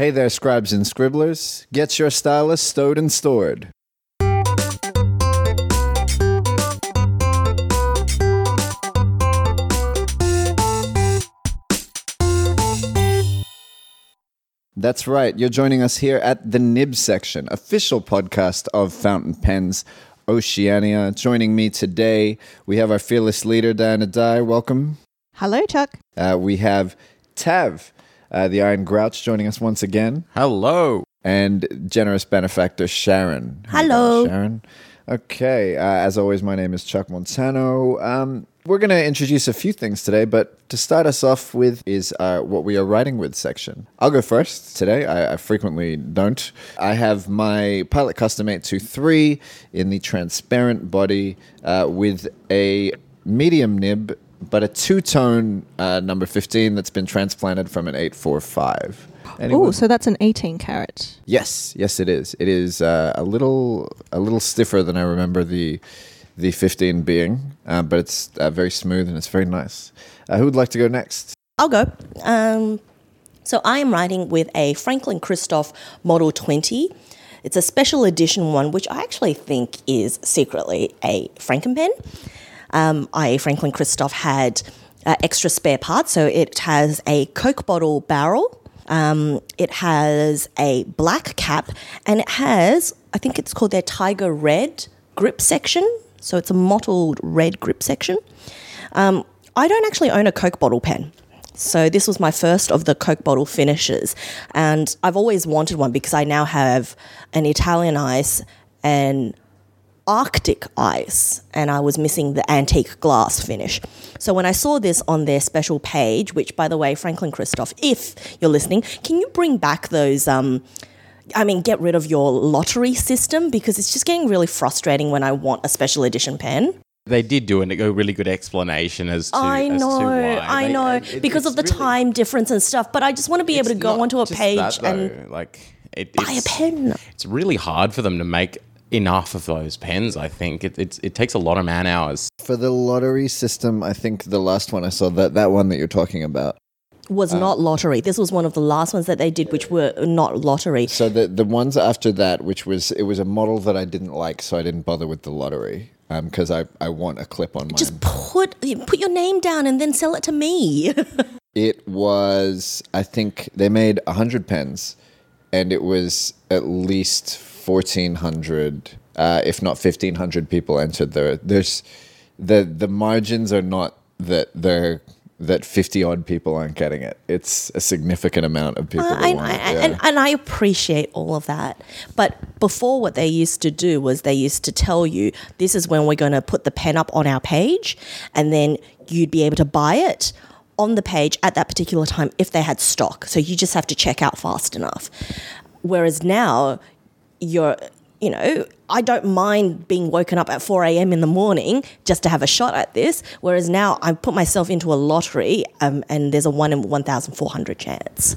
Hey there, scribes and scribblers. Get your stylus stowed and stored. That's right. You're joining us here at the Nib section, official podcast of Fountain Pens Oceania. Joining me today, we have our fearless leader, Diana Dye. Welcome. Hello, Chuck. Uh, we have Tav, uh, the Iron Grouch, joining us once again, Hello. and generous benefactor Sharyn. Hello. doing, Sharyn. Okay. Uh, as always, my name is Chuck Montano. Um, we're going to introduce a few things today, but to start us off with is uh, what we are writing with section. I'll go first today. I, I frequently don't. I have my Pilot Custom 823 in the transparent body uh, with a medium nib, but a two tone uh, number 15 that's been transplanted from an 845. Oh, so that's an 18 carat. Yes, yes, it is. It is uh, a little a little stiffer than I remember the the 15 being, uh, but it's uh, very smooth and it's very nice. Uh, who would like to go next? I'll go. Um, so I am writing with a Franklin Christoph Model 20. It's a special edition one, which I actually think is secretly a Frankenpen. Um, I Franklin Christoph had uh, extra spare parts, so it has a Coke bottle barrel. Um, it has a black cap, and it has, I think it's called their Tiger Red grip section. So it's a mottled red grip section. Um, I don't actually own a Coke bottle pen. So this was my first of the Coke bottle finishes. And I've always wanted one because I now have an Italian ice and Arctic ice, and I was missing the antique glass finish. So when I saw this on their special page, which by the way, Franklin Christoph, if you're listening, can you bring back those um, I mean, get rid of your lottery system because it's just getting really frustrating when I want a special edition pen. They did do an, a really good explanation as to. I as to know, why. I They- know, it- because of the really- time difference and stuff. But I just want to be able to go onto a page that, and like it, buy a pen. It's really hard for them to make enough of those pens. I think it it's, it takes a lot of man hours. For the lottery system, I think the last one I saw, that, that one that you're talking about. was uh, not lottery. This was one of the last ones that they did, which were not lottery. So the the ones after that, which was it was a model that I didn't like, so I didn't bother with the lottery um, because I, I want a clip on mine. Just put put your name down and then sell it to me. It was, I think they made 100 pens and it was at least 1,400, uh, if not 1,500 people entered there. There's, the, the margins are not that they're, that 50 odd people aren't getting it. It's a significant amount of people. that I, I, it, yeah. and, and I appreciate all of that. But before, what they used to do was they used to tell you this is when we're going to put the pen up on our page, and then you'd be able to buy it on the page at that particular time if they had stock. So you just have to check out fast enough. Whereas now, you're, you know, I don't mind being woken up at 4 a.m. in the morning just to have a shot at this. Whereas now I put myself into a lottery um, and there's a 1 in 1,400 chance.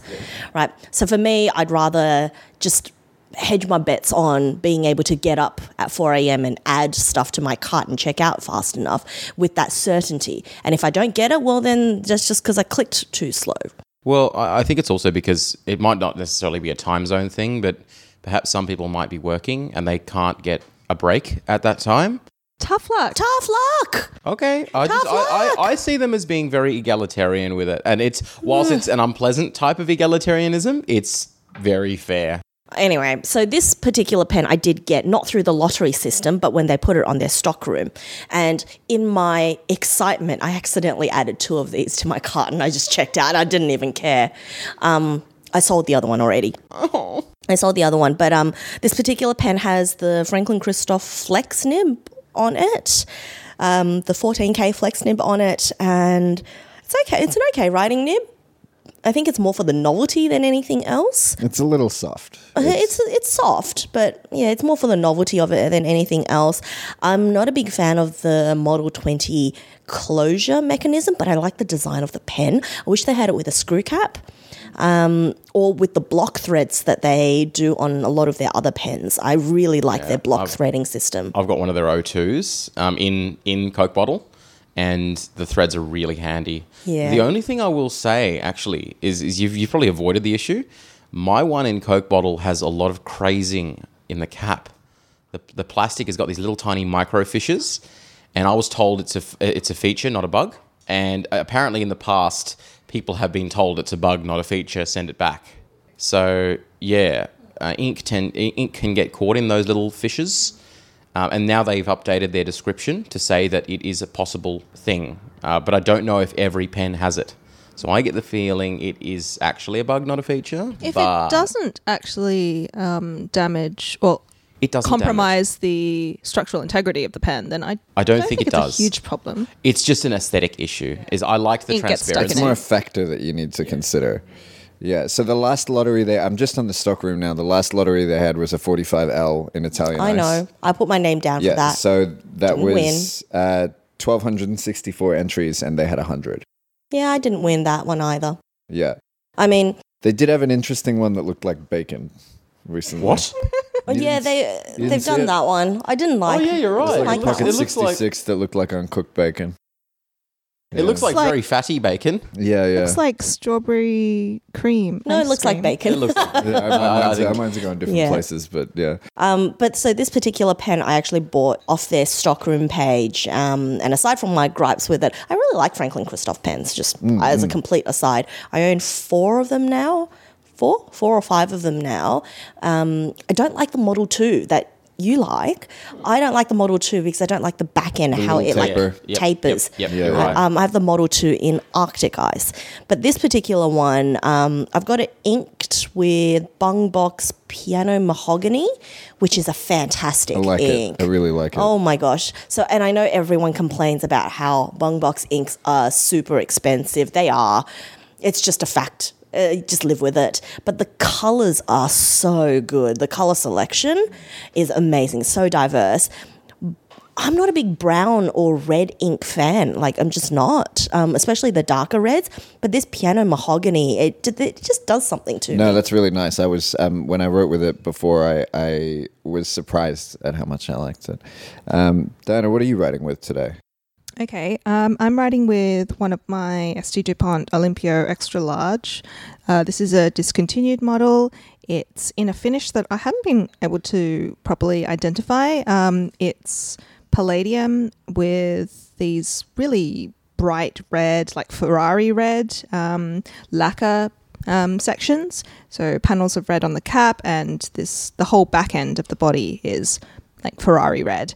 Right. So for me, I'd rather just hedge my bets on being able to get up at 4 a.m. and add stuff to my cart and check out fast enough with that certainty. And if I don't get it, well, then that's just because I clicked too slow. Well, I think it's also because it might not necessarily be a time zone thing, but perhaps some people might be working and they can't get a break at that time. Tough luck. Tough luck. Okay, I just Tough I, luck. I, I see them as being very egalitarian with it, and it's whilst it's an unpleasant type of egalitarianism, it's very fair. Anyway, so this particular pen I did get not through the lottery system, but when they put it on their stock room. And in my excitement, I accidentally added two of these to my cart and I just checked out. I didn't even care. Um, I sold the other one already. I sold the other one, but um, this particular pen has the Franklin Christoph Flex nib on it, um, the 14K Flex nib on it, and it's okay. It's an okay writing nib. I think it's more for the novelty than anything else. it's a little soft. It's it's soft, but yeah, it's more for the novelty of it than anything else. I'm not a big fan of the Model 20 closure mechanism, but I like the design of the pen. I wish they had it with a screw cap. Um, or with the block threads that they do on a lot of their other pens. I really like their block threading system. I've got one of their O2s um, in in Coke bottle, and the threads are really handy. Yeah. The only thing I will say actually is, is you've, you've probably avoided the issue. My one in Coke bottle has a lot of crazing in the cap. The, the plastic has got these little tiny micro fissures, and I was told it's a it's a feature, not a bug. And apparently, in the past, people have been told it's a bug, not a feature. Send it back. So yeah, uh, ink ten, ink can get caught in those little fissures. Um, and now they've updated their description to say that it is a possible thing, uh, but I don't know if every pen has it. So I get the feeling it is actually a bug, not a feature. If it doesn't actually um, damage or it doesn't compromise the structural integrity of the pen, then I, I don't think it it's does. a huge problem. It's just an aesthetic issue. Is I like the Ink gets stuck in transparency. It's more a factor that you need to consider. Yeah. So the last lottery there, I'm just on the stock room now. The last lottery they had was a 45L in Italian. I ice. know. I put my name down Yeah. for that. So that Didn't was uh, 1,264 entries, and they had 100. yeah, I didn't win that one either. Yeah. I mean, They did have an interesting one that looked like bacon recently. what? Well, yeah, didn't- they you didn't they've see done it? that one. I didn't like. Oh, yeah, you're It was right. like I a know. pocket It looks like- 66 that looked like uncooked bacon. It looks like, like- very fatty bacon. Yeah, yeah. It looks like strawberry cream. No, it ice looks like cream. bacon. It looks like yeah, our, I- I minds, think- our minds are going different Yeah. places, but yeah. Um, but so this particular pen I actually bought off their stockroom page. Um, and aside from my gripes with it, I really like Franklin Christoph pens. Just as a complete aside, I own four of them now. Four, four or five of them now. Um, I don't like the Model Two that you like. I don't like the Model Two because I don't like the back end how little it like taper. Yep, tapers. Yep, yep, Yeah, you're yeah. right. Um, I have the Model 2 in Arctic Ice. But this particular one, um, I've got it inked with Bungubox Piano Mahogany, which is a fantastic I like ink. it. I really like it. Oh my gosh. So, and I know everyone complains about how Bungubox inks are super expensive. They are. It's just a fact. Uh, just live with it. But the colors are so good. The color selection is amazing, so diverse. I'm not a big brown or red ink fan. Like I'm just not, um, especially the darker reds. But this piano mahogany, it, it just does something to No, me. No, that's really nice. I was um, when I wrote with it before. I, I was surprised at how much I liked it. Um, Diana, what are you writing with today? Okay, um, I'm writing with one of my ST DuPont Olympio Extra Large. Uh, this is a discontinued model. It's in a finish that I haven't been able to properly identify. Um, it's palladium with these really bright red, like Ferrari red, um, lacquer um, sections. So panels of red on the cap, and this the whole back end of the body is like Ferrari red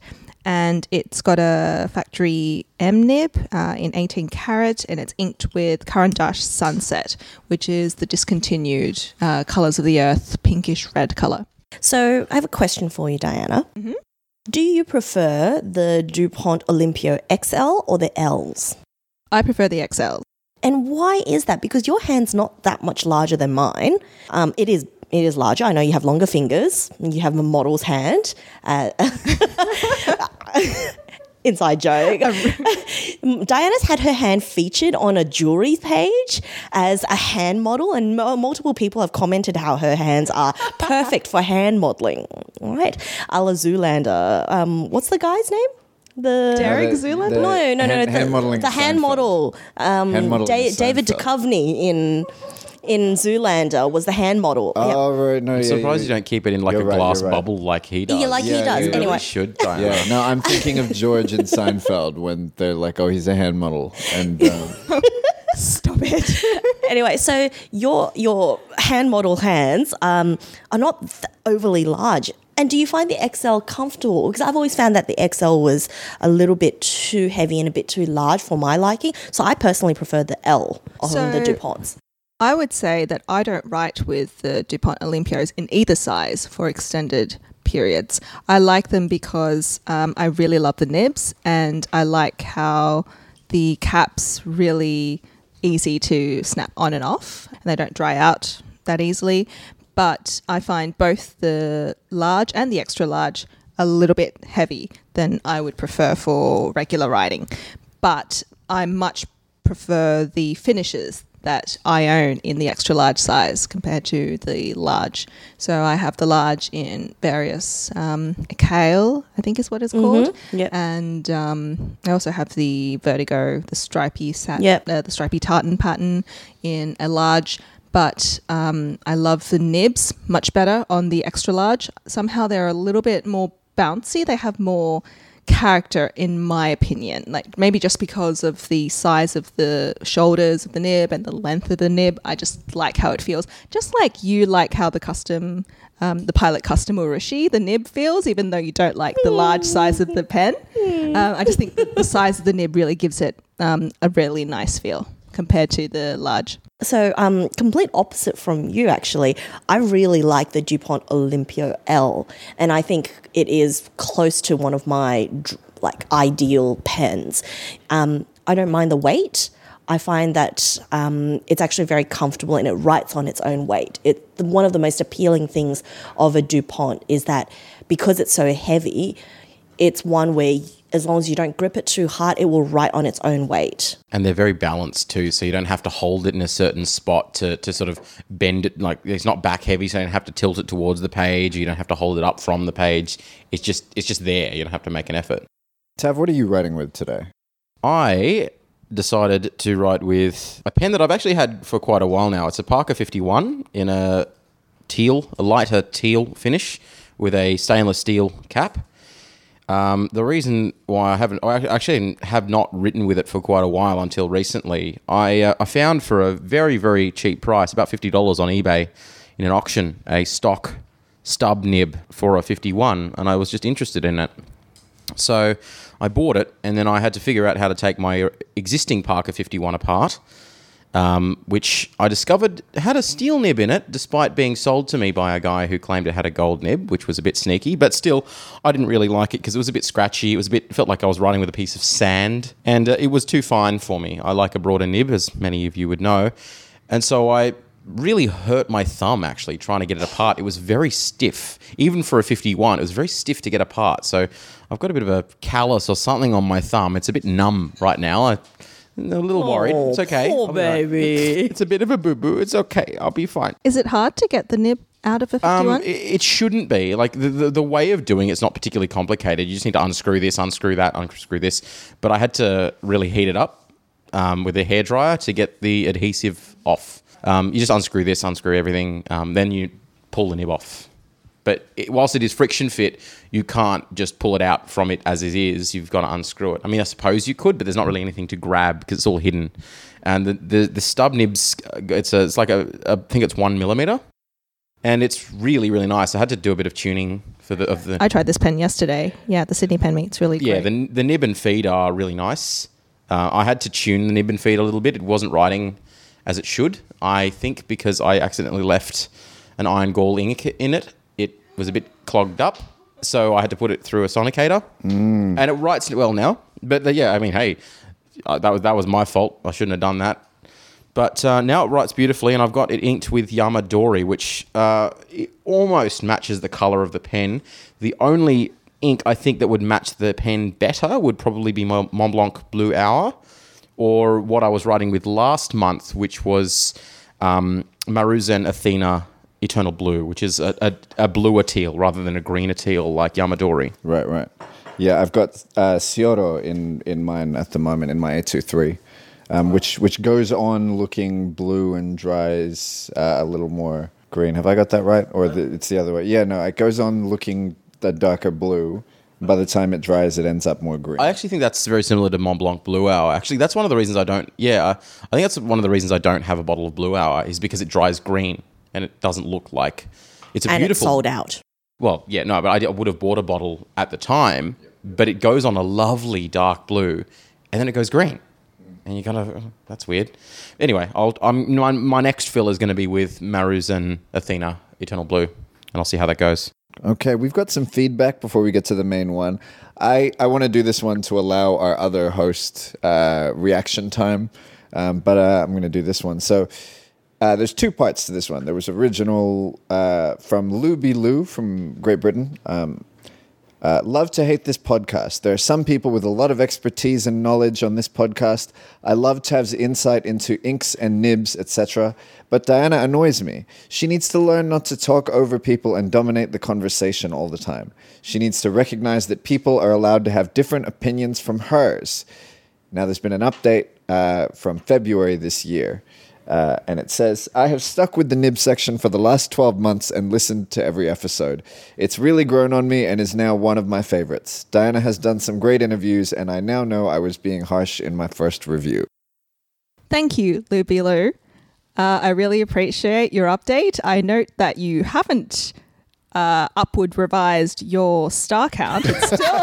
and it's got a factory M nib uh, in 18 carat, and it's inked with Caran d'Ache Sunset, which is the discontinued uh, Colors of the Earth pinkish red color. So I have a question for you, Diana. Mhm. Do you prefer the DuPont Olympio XL or the Ls? I prefer the XL. And why is that? Because your hand's not that much larger than mine. Um, it is. It is larger. I know you have longer fingers. You have a model's hand. Uh, inside joke. Diana's had her hand featured on a jewelry page as a hand model, and mo- multiple people have commented how her hands are perfect for hand modeling. Right, a la Zoolander. Um, what's the guy's name? The Derek the- Zoolander? no, no, no, hand- no. hand the, modeling the hand model. Um, Hand modeling Da- David Seinfeld. Duchovny in in Zoolander was the hand model. Yep. Oh, right. No, I'm yeah, surprised yeah. you don't keep it in like You're a right, glass you're right. bubble like he does. Yeah, like he Yeah, does. You yeah. Anyway, really should, Diana. Yeah, no, I'm thinking of George in Seinfeld when they're like, "Oh, he's a hand model," and um, Stop it. anyway, so your your hand model hands um, are not th- overly large. And do you find the XL comfortable? Because I've always found that the XL was a little bit too heavy and a bit too large for my liking. So I personally prefer the L on So- the DuPonts. I would say that I don't write with the DuPont Olympios in either size for extended periods. I like them because um, I really love the nibs and I like how the caps really easy to snap on and off and they don't dry out that easily. But I find both the large and the extra large a little bit heavy than I would prefer for regular writing. But I much prefer the finishes that I own in the extra large size compared to the large. So I have the large in various um, kale, I think is what it's called, yep. and um, I also have the Vertigo, the stripy sat, Yep. uh, the stripy tartan pattern in a large but um, I love the nibs much better on the extra large. Somehow they're a little bit more bouncy. They have more character in my opinion like maybe just because of the size of the shoulders of the nib and the length of the nib i just like how it feels. Just like you like how the custom um, the pilot custom urushi the nib feels even though you don't like the large size of the pen. Um, i just think the size of the nib really gives it um, a really nice feel compared to the large So, um, complete opposite from you, actually. I really like the DuPont Olympio L, and I think it is close to one of my like ideal pens. Um, I don't mind the weight. I find that um, it's actually very comfortable and it writes on its own weight. It one of the most appealing things of a DuPont is that because it's so heavy, it's one where as long as you don't grip it too hard, it will write on its own weight. and they're very balanced too so you don't have to hold it in a certain spot to, to sort of bend it like it's not back heavy so you don't have to tilt it towards the page you don't have to hold it up from the page it's just it's just there you don't have to make an effort Tav, what are you writing with today? i decided to write with a pen that i've actually had for quite a while now it's a parker 51 in a teal a lighter teal finish with a stainless steel cap Um, the reason why I haven't, I actually have not written with it for quite a while until recently, I, uh, I found for a very, very cheap price, about $50 on eBay in an auction, a stock stub nib for a 51, and I was just interested in it. So I bought it, and then I had to figure out how to take my existing Parker 51 apart, um, which I discovered had a steel nib in it, despite being sold to me by a guy who claimed it had a gold nib, which was a bit sneaky. But still, I didn't really like it because it was a bit scratchy. It was a bit felt like I was writing with a piece of sand, and uh, it was too fine for me. I like a broader nib, as many of you would know, and so I really hurt my thumb actually trying to get it apart. It was very stiff, even for a 51. It was very stiff to get apart. So I've got a bit of a callus or something on my thumb. It's a bit numb right now. I, a little worried. It's okay. poor I'll be all right. baby. It's a bit of a boo boo. It's okay. I'll be fine. Is it hard to get the nib out of a 51? Um, it, it shouldn't be. Like the, the, the way of doing it's not particularly complicated. You just need to unscrew this, unscrew that, unscrew this. But I had to really heat it up um, with a hairdryer to get the adhesive off. Um, you just unscrew this, unscrew everything, um, then you pull the nib off. But it, whilst it is friction fit, you can't just pull it out from it as it is. You've got to unscrew it. I mean, I suppose you could, but there's not really anything to grab because it's all hidden. And the, the, the stub nibs, uh, it's, a, it's like a, I think it's one millimeter and it's really really nice. I had to do a bit of tuning for the of the I tried this pen yesterday. Yeah, the Sydney pen meet's really yeah great. the the nib and feed are really nice. Uh, I had to tune the nib and feed a little bit. It wasn't writing as it should. I think because I accidentally left an iron gall ink in it was a bit clogged up. So I had to put it through a sonicator, and it writes well now. But uh, yeah, I mean, hey, uh, that was that was my fault. I shouldn't have done that. But uh, now it writes beautifully, and I've got it inked with Yamadori, which uh, it almost matches the color of the pen. The only ink I think that would match the pen better would probably be Mont Mont Blanc Blue Hour, or what I was writing with last month, which was um, Maruzen Athena Eternal Blue, which is a, a, a bluer teal rather than a greener teal like Yamadori. Right, right. Yeah, I've got uh, Syo-ro in, in mine at the moment in my 823, um, which which goes on looking blue and dries uh, a little more green. Have I got that right, or the, it's the other way? Yeah, no, it goes on looking the darker blue. By the time it dries, it ends up more green. I actually think that's very similar to Mont Blanc Blue Hour. Actually, that's one of the reasons I don't. Yeah, I think that's one of the reasons I don't have a bottle of Blue Hour is because it dries green and it doesn't look like it's a and it's beautiful. sold out. Well, yeah, no, but I, I would have bought a bottle at the time, but it goes on a lovely dark blue, and then it goes green, and you kind of that's weird. Anyway, I'll I'm my, my next fill is going to be with Maruzen Athena Eternal Blue, and I'll see how that goes. Okay, we've got some feedback before we get to the main one. I, I want to do this one to allow our other host uh, reaction time, um, but uh, I'm going to do this one. So uh, there's two parts to this one. There was original uh, from Luby Lou from Great Britain. Um, uh, love to hate this podcast. There are some people with a lot of expertise and knowledge on this podcast. I love Tav's insight into inks and nibs, etc. But Diana annoys me. She needs to learn not to talk over people and dominate the conversation all the time. She needs to recognize that people are allowed to have different opinions from hers. Now, there's been an update uh, from February this year. Uh, and it says, I have stuck with the nib section for the last 12 months and listened to every episode. It's really grown on me and is now one of my favorites. Diana has done some great interviews, and I now know I was being harsh in my first review. Thank you, Luby Lou. Uh, I really appreciate your update. I note that you haven't uh, upward revised your star count. It's still,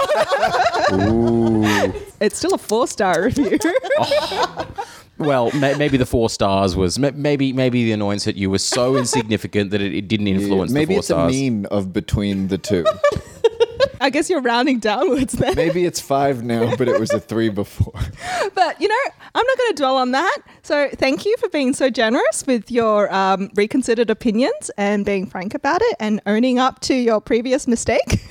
it's still a four star review. Well, may, maybe the four stars was ma- maybe maybe the annoyance at you was so insignificant that it, it didn't influence Maybe the four it's stars. a mean of between the two. I guess you're rounding downwards then. Maybe it's five now, but it was a three before. But, you know, I'm not going to dwell on that. So thank you for being so generous with your um, reconsidered opinions and being frank about it and owning up to your previous mistake.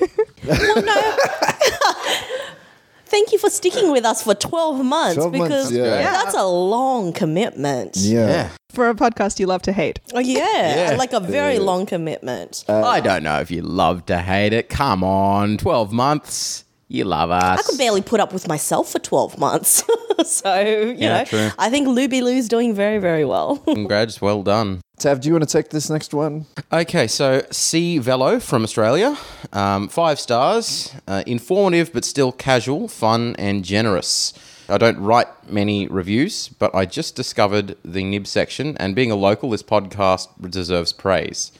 Thank you for sticking with us for 12 months 12 months, because yeah. Yeah. that's a long commitment. yeah. for a podcast you love to hate. Oh, yeah. Yeah. Like a very long commitment. Uh, I don't know if you love to hate it. Come on, twelve months. You love us. I could barely put up with myself for 12 months. so, you Yeah, know, true. I think Luby Lou's doing very, very well. Congrats, well done. Tav, do you want to take this next one? Okay, so C Velo from Australia, um, five stars, uh, informative but still casual, fun and generous. I don't write many reviews, but I just discovered the nib section, and being a local, this podcast deserves praise.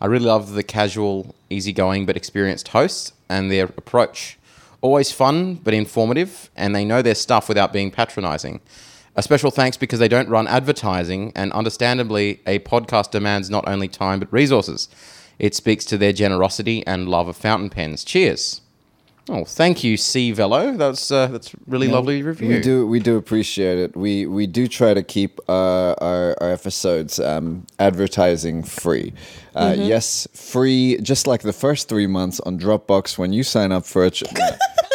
I really love the casual, easygoing but experienced hosts and their approach. Always fun but informative, and they know their stuff without being patronizing. A special thanks because they don't run advertising, and understandably, a podcast demands not only time but resources. It speaks to their generosity and love of fountain pens. Cheers. Oh, thank you, C Velo. That's uh, that's really lovely review. We do we do appreciate it. We we do try to keep uh, our our episodes um, advertising free. Uh, Yes, free. Just like the first three months on Dropbox when you sign up for it.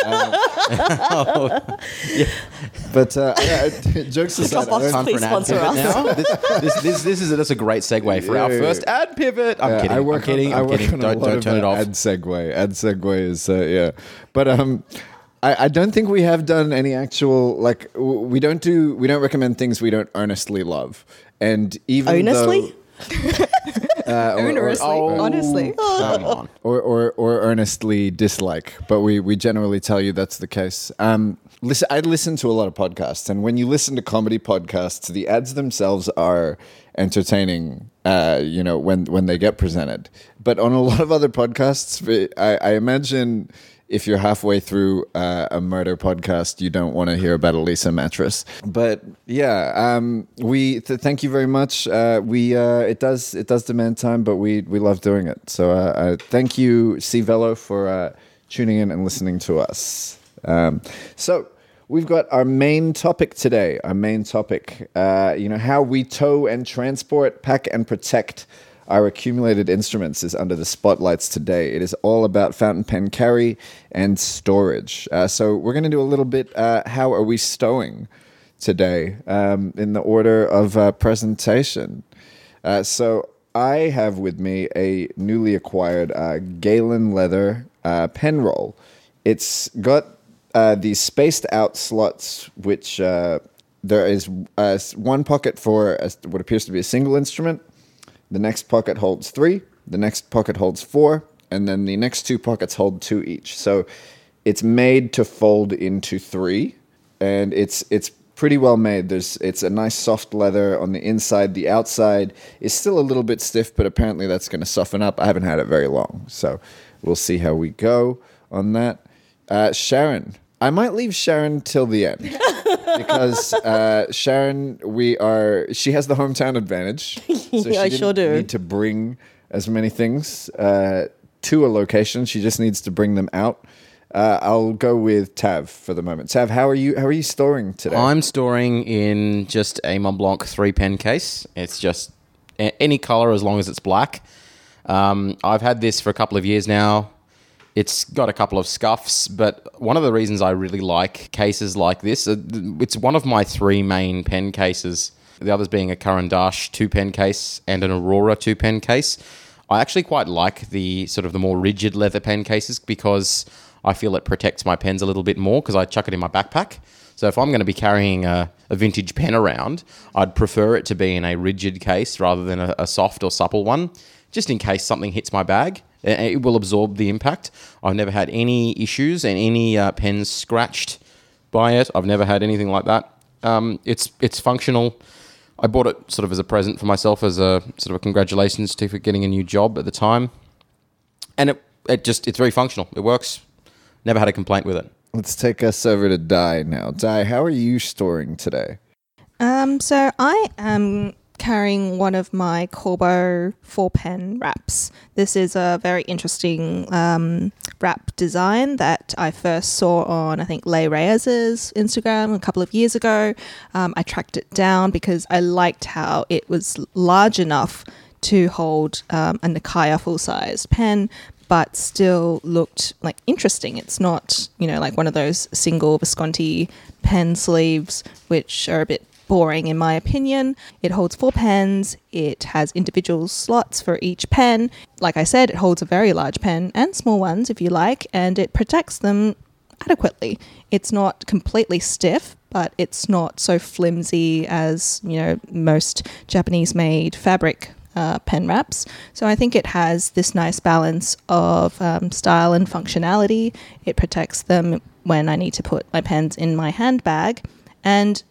But uh, yeah, jokes aside, I Dropbox, don't- Time Please for an ad sponsor pivot us. now. this, this, this, this is that's a great segue for our Yeah, yeah, first ad pivot. I'm Yeah, kidding. I work I'm kidding. On, I I'm work kidding. on a Don't lot don't of, turn it off. Ad segue. Ad segue is uh, yeah, but um, I, I don't think we have done any actual like w- we don't do we don't recommend things we don't earnestly love, and even Earnestly? though, uh, or, or, oh. honestly. Come on. or, or or earnestly dislike, but we we generally tell you that's the case. Um, listen, I listen to a lot of podcasts, and when you listen to comedy podcasts, the ads themselves are entertaining. Uh, you know when when they get presented, but on a lot of other podcasts, I, I imagine. If you're halfway through uh, a murder podcast, you don't want to hear about a Leesa mattress. But yeah, um, we th- thank you very much. Uh, we uh, it does it does demand time, but we we love doing it. So uh, uh, thank you, C Velo, for uh, tuning in and listening to us. Um, so we've got our main topic today. Our main topic, uh, you know, how we tow and transport, pack and protect our accumulated instruments is under the spotlights today. It is all about fountain pen carry and storage. Uh, so we're going to do a little bit. Uh, how are we stowing today um, in the order of uh, presentation? Uh, so I have with me a newly acquired uh, Galen leather uh, pen roll. It's got these spaced out slots, which there is one pocket for a, what appears to be a single instrument. The next pocket holds three. The next pocket holds four, and then the next two pockets hold two each. So it's made to fold into three, and it's it's pretty well made. There's it's a nice soft leather on the inside. The outside is still a little bit stiff, but apparently that's going to soften up. I haven't had it very long, so we'll see how we go on that. Uh, Sharyn, I might leave Sharyn till the end because uh, Sharyn, we are. She has the hometown advantage. So I she sure didn't do. Need to bring as many things uh, to a location. She just needs to bring them out. Uh, I'll go with Tav for the moment. Tav, how are you? How are you storing today? I'm storing in just a Montblanc three pen case. It's just a- any color as long as it's black. Um, I've had this for a couple of years now. It's got a couple of scuffs, but one of the reasons I really like cases like this, uh, it's one of my three main pen cases. The others being a Caran d'Ache two pen case and an Aurora two pen case. I actually quite like the sort of the more rigid leather pen cases because I feel it protects my pens a little bit more because I chuck it in my backpack. So if I'm going to be carrying a, a vintage pen around, I'd prefer it to be in a rigid case rather than a, a soft or supple one, just in case something hits my bag. It it will absorb the impact. I've never had any issues and any uh, pens scratched by it. I've never had anything like that. Um, it's it's functional. I bought it sort of as a present for myself, as a sort of a congratulations to for getting a new job at the time, and it it just it's very functional. It works. Never had a complaint with it. Let's take us over to Di now. Di, how are you storing today? Um, so I am carrying one of my Corbo four pen wraps. This is a very interesting um, wrap design that I first saw on I think Leigh Reyes's Instagram a couple of years ago. Um, I tracked it down because I liked how it was large enough to hold um, a Nakaya full size pen, but still looked like interesting. It's not, you know, like one of those single Visconti pen sleeves, which are a bit boring in my opinion. It holds four pens, it has individual slots for each pen. Like I said, it holds a very large pen and small ones if you like, and it protects them adequately. It's not completely stiff, but it's not so flimsy as, you know, most Japanese made fabric uh, pen wraps. So I think it has this nice balance of um, style and functionality. It protects them when I need to put my pens in my handbag. And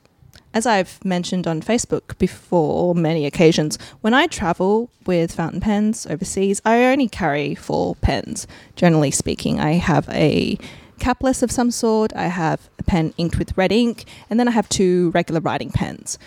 as I've mentioned on Facebook before, many occasions, when I travel with fountain pens overseas, I only carry four pens. Generally speaking, I have a capless of some sort, I have a pen inked with red ink, and then I have two regular writing pens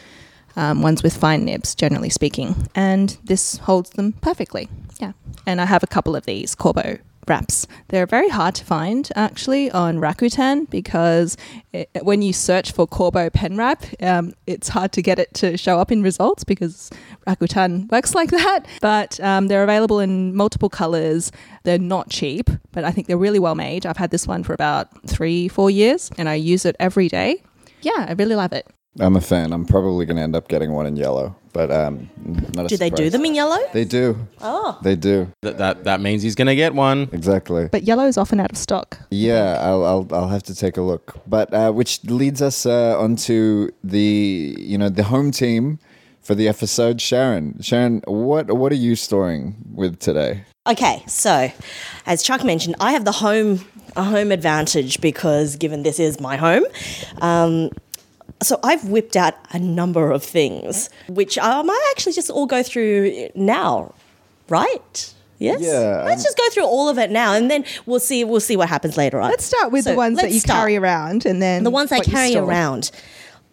um, ones with fine nibs, generally speaking. And this holds them perfectly. Yeah. And I have a couple of these Corbo wraps. They're very hard to find actually on Rakuten because it, when you search for Corbo pen wrap, um, it's hard to get it to show up in results because Rakuten works like that. But um, they're available in multiple colors. They're not cheap, but I think they're really well made. I've had this one for about three, four years and I use it every day. Yeah, I really love it. I'm a fan. I'm probably going to end up getting one in yellow, but um, not a Do they do surprise. them in yellow? They do. Oh. They do. That that, that means he's going to get one. Exactly. But yellow is often out of stock. Yeah, I'll, I'll I'll have to take a look. But uh, which leads us uh, onto the you know the home team for the episode. Sharyn, Sharyn, what what are you storing with today? Okay, so as Chuck mentioned, I have the home a home advantage because given this is my home. Um, so I've whipped out a number of things, which I might actually just all go through now, right? Yes. Yeah, Let's um, just go through all of it now, and then we'll see. We'll see what happens later on. Let's start with So the ones that you carry around and then The ones I carry around.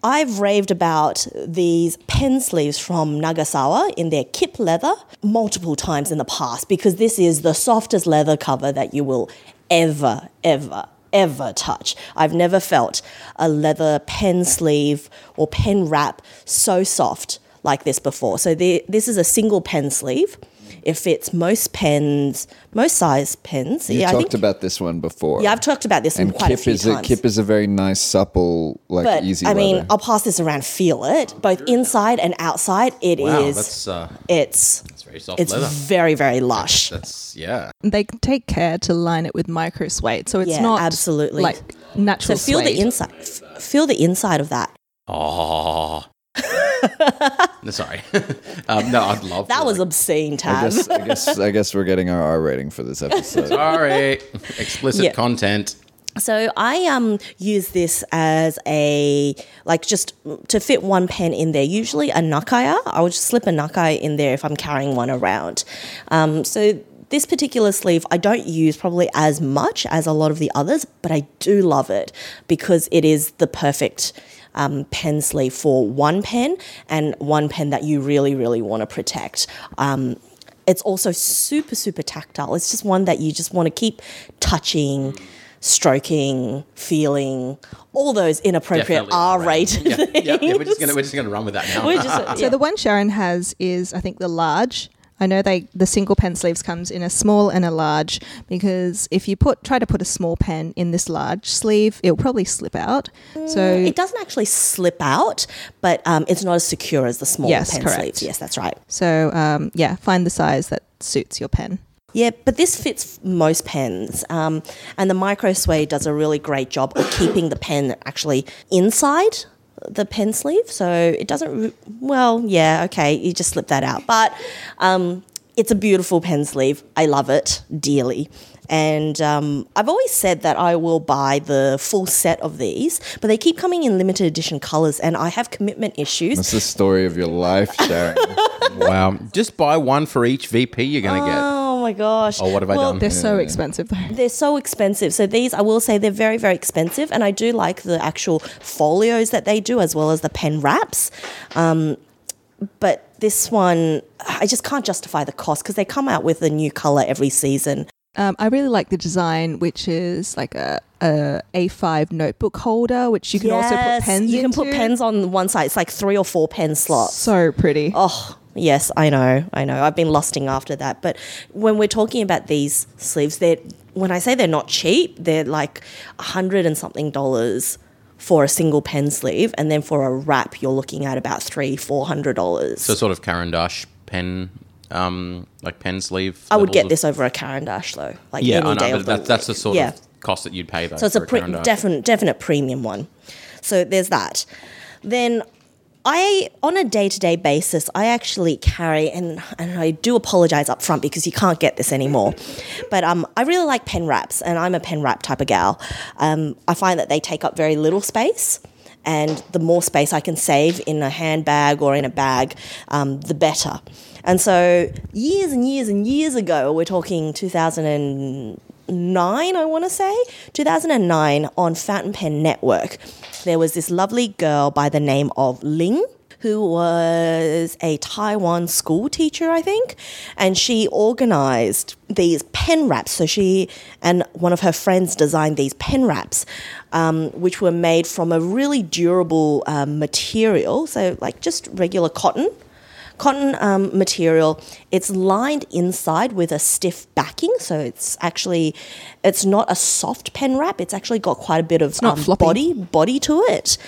I've raved about these pen sleeves from Nagasawa in their kip leather multiple times in the past because this is the softest leather cover that you will ever, ever, ever touch. I've never felt a leather pen sleeve or pen wrap so soft like this before. So the, this is a single pen sleeve. It fits most pens, most size pens. You yeah, I talked think. about this one before. yeah, I've talked about this and quite Kip a few is times. a Kip is a very nice, supple, like But easy. I mean. I'll pass this around, feel it, both inside and outside. It is. Wow, that's uh, it's that's very soft it's leather. very very lush. That's yeah. They take care to line it with micro suede, so it's Yeah, not absolutely. like So natural. feel the inside. f- Feel the inside of that. Oh. Sorry. um, no, I'd love That to, was like- obscene, I Tav. guess, I guess I guess we're getting our R rating for this episode. Sorry. Explicit Yeah. content. So I um use this as a like just to fit one pen in there. Usually a nakaya. I would just slip a nakaya in there if I'm carrying one around. Um, so this particular sleeve I don't use probably as much as a lot of the others, but I do love it because it is the perfect um, pen sleeve for one pen and one pen that you really really want to protect. Um, it's also super super tactile. It's just one that you just want to keep touching stroking, feeling, all those inappropriate R rated Yeah, things. yeah, yeah, we're just gonna we're just gonna run with that now. We're just- So yeah. the one Sharyn has is, I think, the large. I know they the single pen sleeves comes in a small and a large because if you put try to put a small pen in this large sleeve, it'll probably slip out. So it doesn't actually slip out, but um, it's not as secure as the small Yes, pen correct. sleeves. Yes, that's right. so um, yeah, find the size that suits your pen. Yeah, but this fits most pens. Um, and the micro suede does a really great job of keeping the pen actually inside the pen sleeve. So it doesn't, well, yeah, okay, you just slip that out. But um, it's a beautiful pen sleeve. I love it dearly. And um, I've always said that I will buy the full set of these, but they keep coming in limited edition colors, and I have commitment issues. That's the story of your life, Sharyn. Wow. Just buy one for each VP you're going to get. Oh my gosh. Oh, what have I done? They're so expensive though. They're so expensive. So these, I will say, they're very, very expensive, and I do like the actual folios that they do, as well as the pen wraps. Um, but this one, I just can't justify the cost because they come out with a new color every season. Um, I really like the design, which is like a, a A5 notebook holder, which you can also put Yes, pens. You can put pens on one side. It's like three or four pen slots. So pretty. Oh, yes, I know, I know. I've been lusting after that. But when we're talking about these sleeves, they're when I say they're not cheap, they're like a hundred and something dollars for a single pen sleeve, and then for a wrap, you're looking at about three, four hundred dollars. So sort of Caran d'Ache pen, um, like pen sleeve. I would get of- this over a Caran d'Ache though, like Yeah, any I day know, of but the that, that's the sort yeah. of cost that you'd pay though. So it's a pre- d'Ache. definite, definite premium one. So there's that. Then I, on a day to day basis, I actually carry, and, and I do apologize up front because you can't get this anymore. But um, I really like pen wraps, and I'm a pen wrap type of gal. Um, I find that they take up very little space. And the more space I can save in a handbag or in a bag, um, the better. And so, years and years and years ago, we're talking 2009, I want to say, 2009 on Fountain Pen Network, there was this lovely girl by the name of Ling who was a Taiwan school teacher, I think, and she organized these pen wraps. So she and one of her friends designed these pen wraps, um, which were made from a really durable um, material, so like just regular cotton cotton um, material. It's lined inside with a stiff backing, so it's actually it's not a soft pen wrap. It's actually got quite a bit of um, body body to it,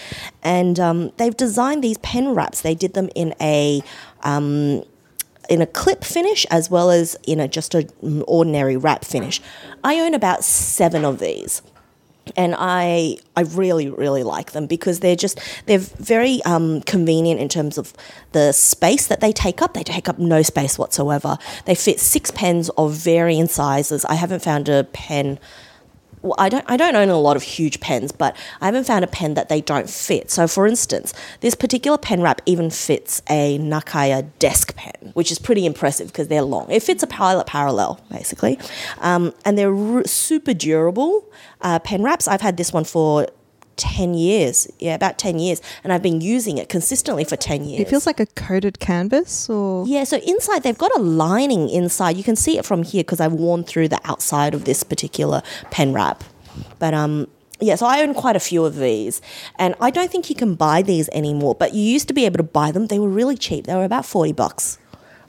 and um, they've designed these pen wraps. They did them in a um, in a clip finish as well as in a just an ordinary wrap finish. I own about seven of these and I I really really like them because they're just they're very um, convenient in terms of the space that they take up. They take up no space whatsoever. They fit six pens of varying sizes. I haven't found a pen. Well, I don't I don't own a lot of huge pens, but I haven't found a pen that they don't fit. So, for instance, this particular pen wrap even fits a Nakaya desk pen, which is pretty impressive because they're long. It fits a pilot parallel basically, um, and they're r- super durable uh, pen wraps. I've had this one for. 10 years, yeah, about 10 years, and I've been using it consistently for 10 years. It feels like a coated canvas or Yeah, so inside they've got a lining inside. You can see it from here because I've worn through the outside of this particular pen wrap. But um yeah, so I own quite a few of these, and I don't think you can buy these anymore. But you used to be able to buy them; they were really cheap. They were about forty bucks,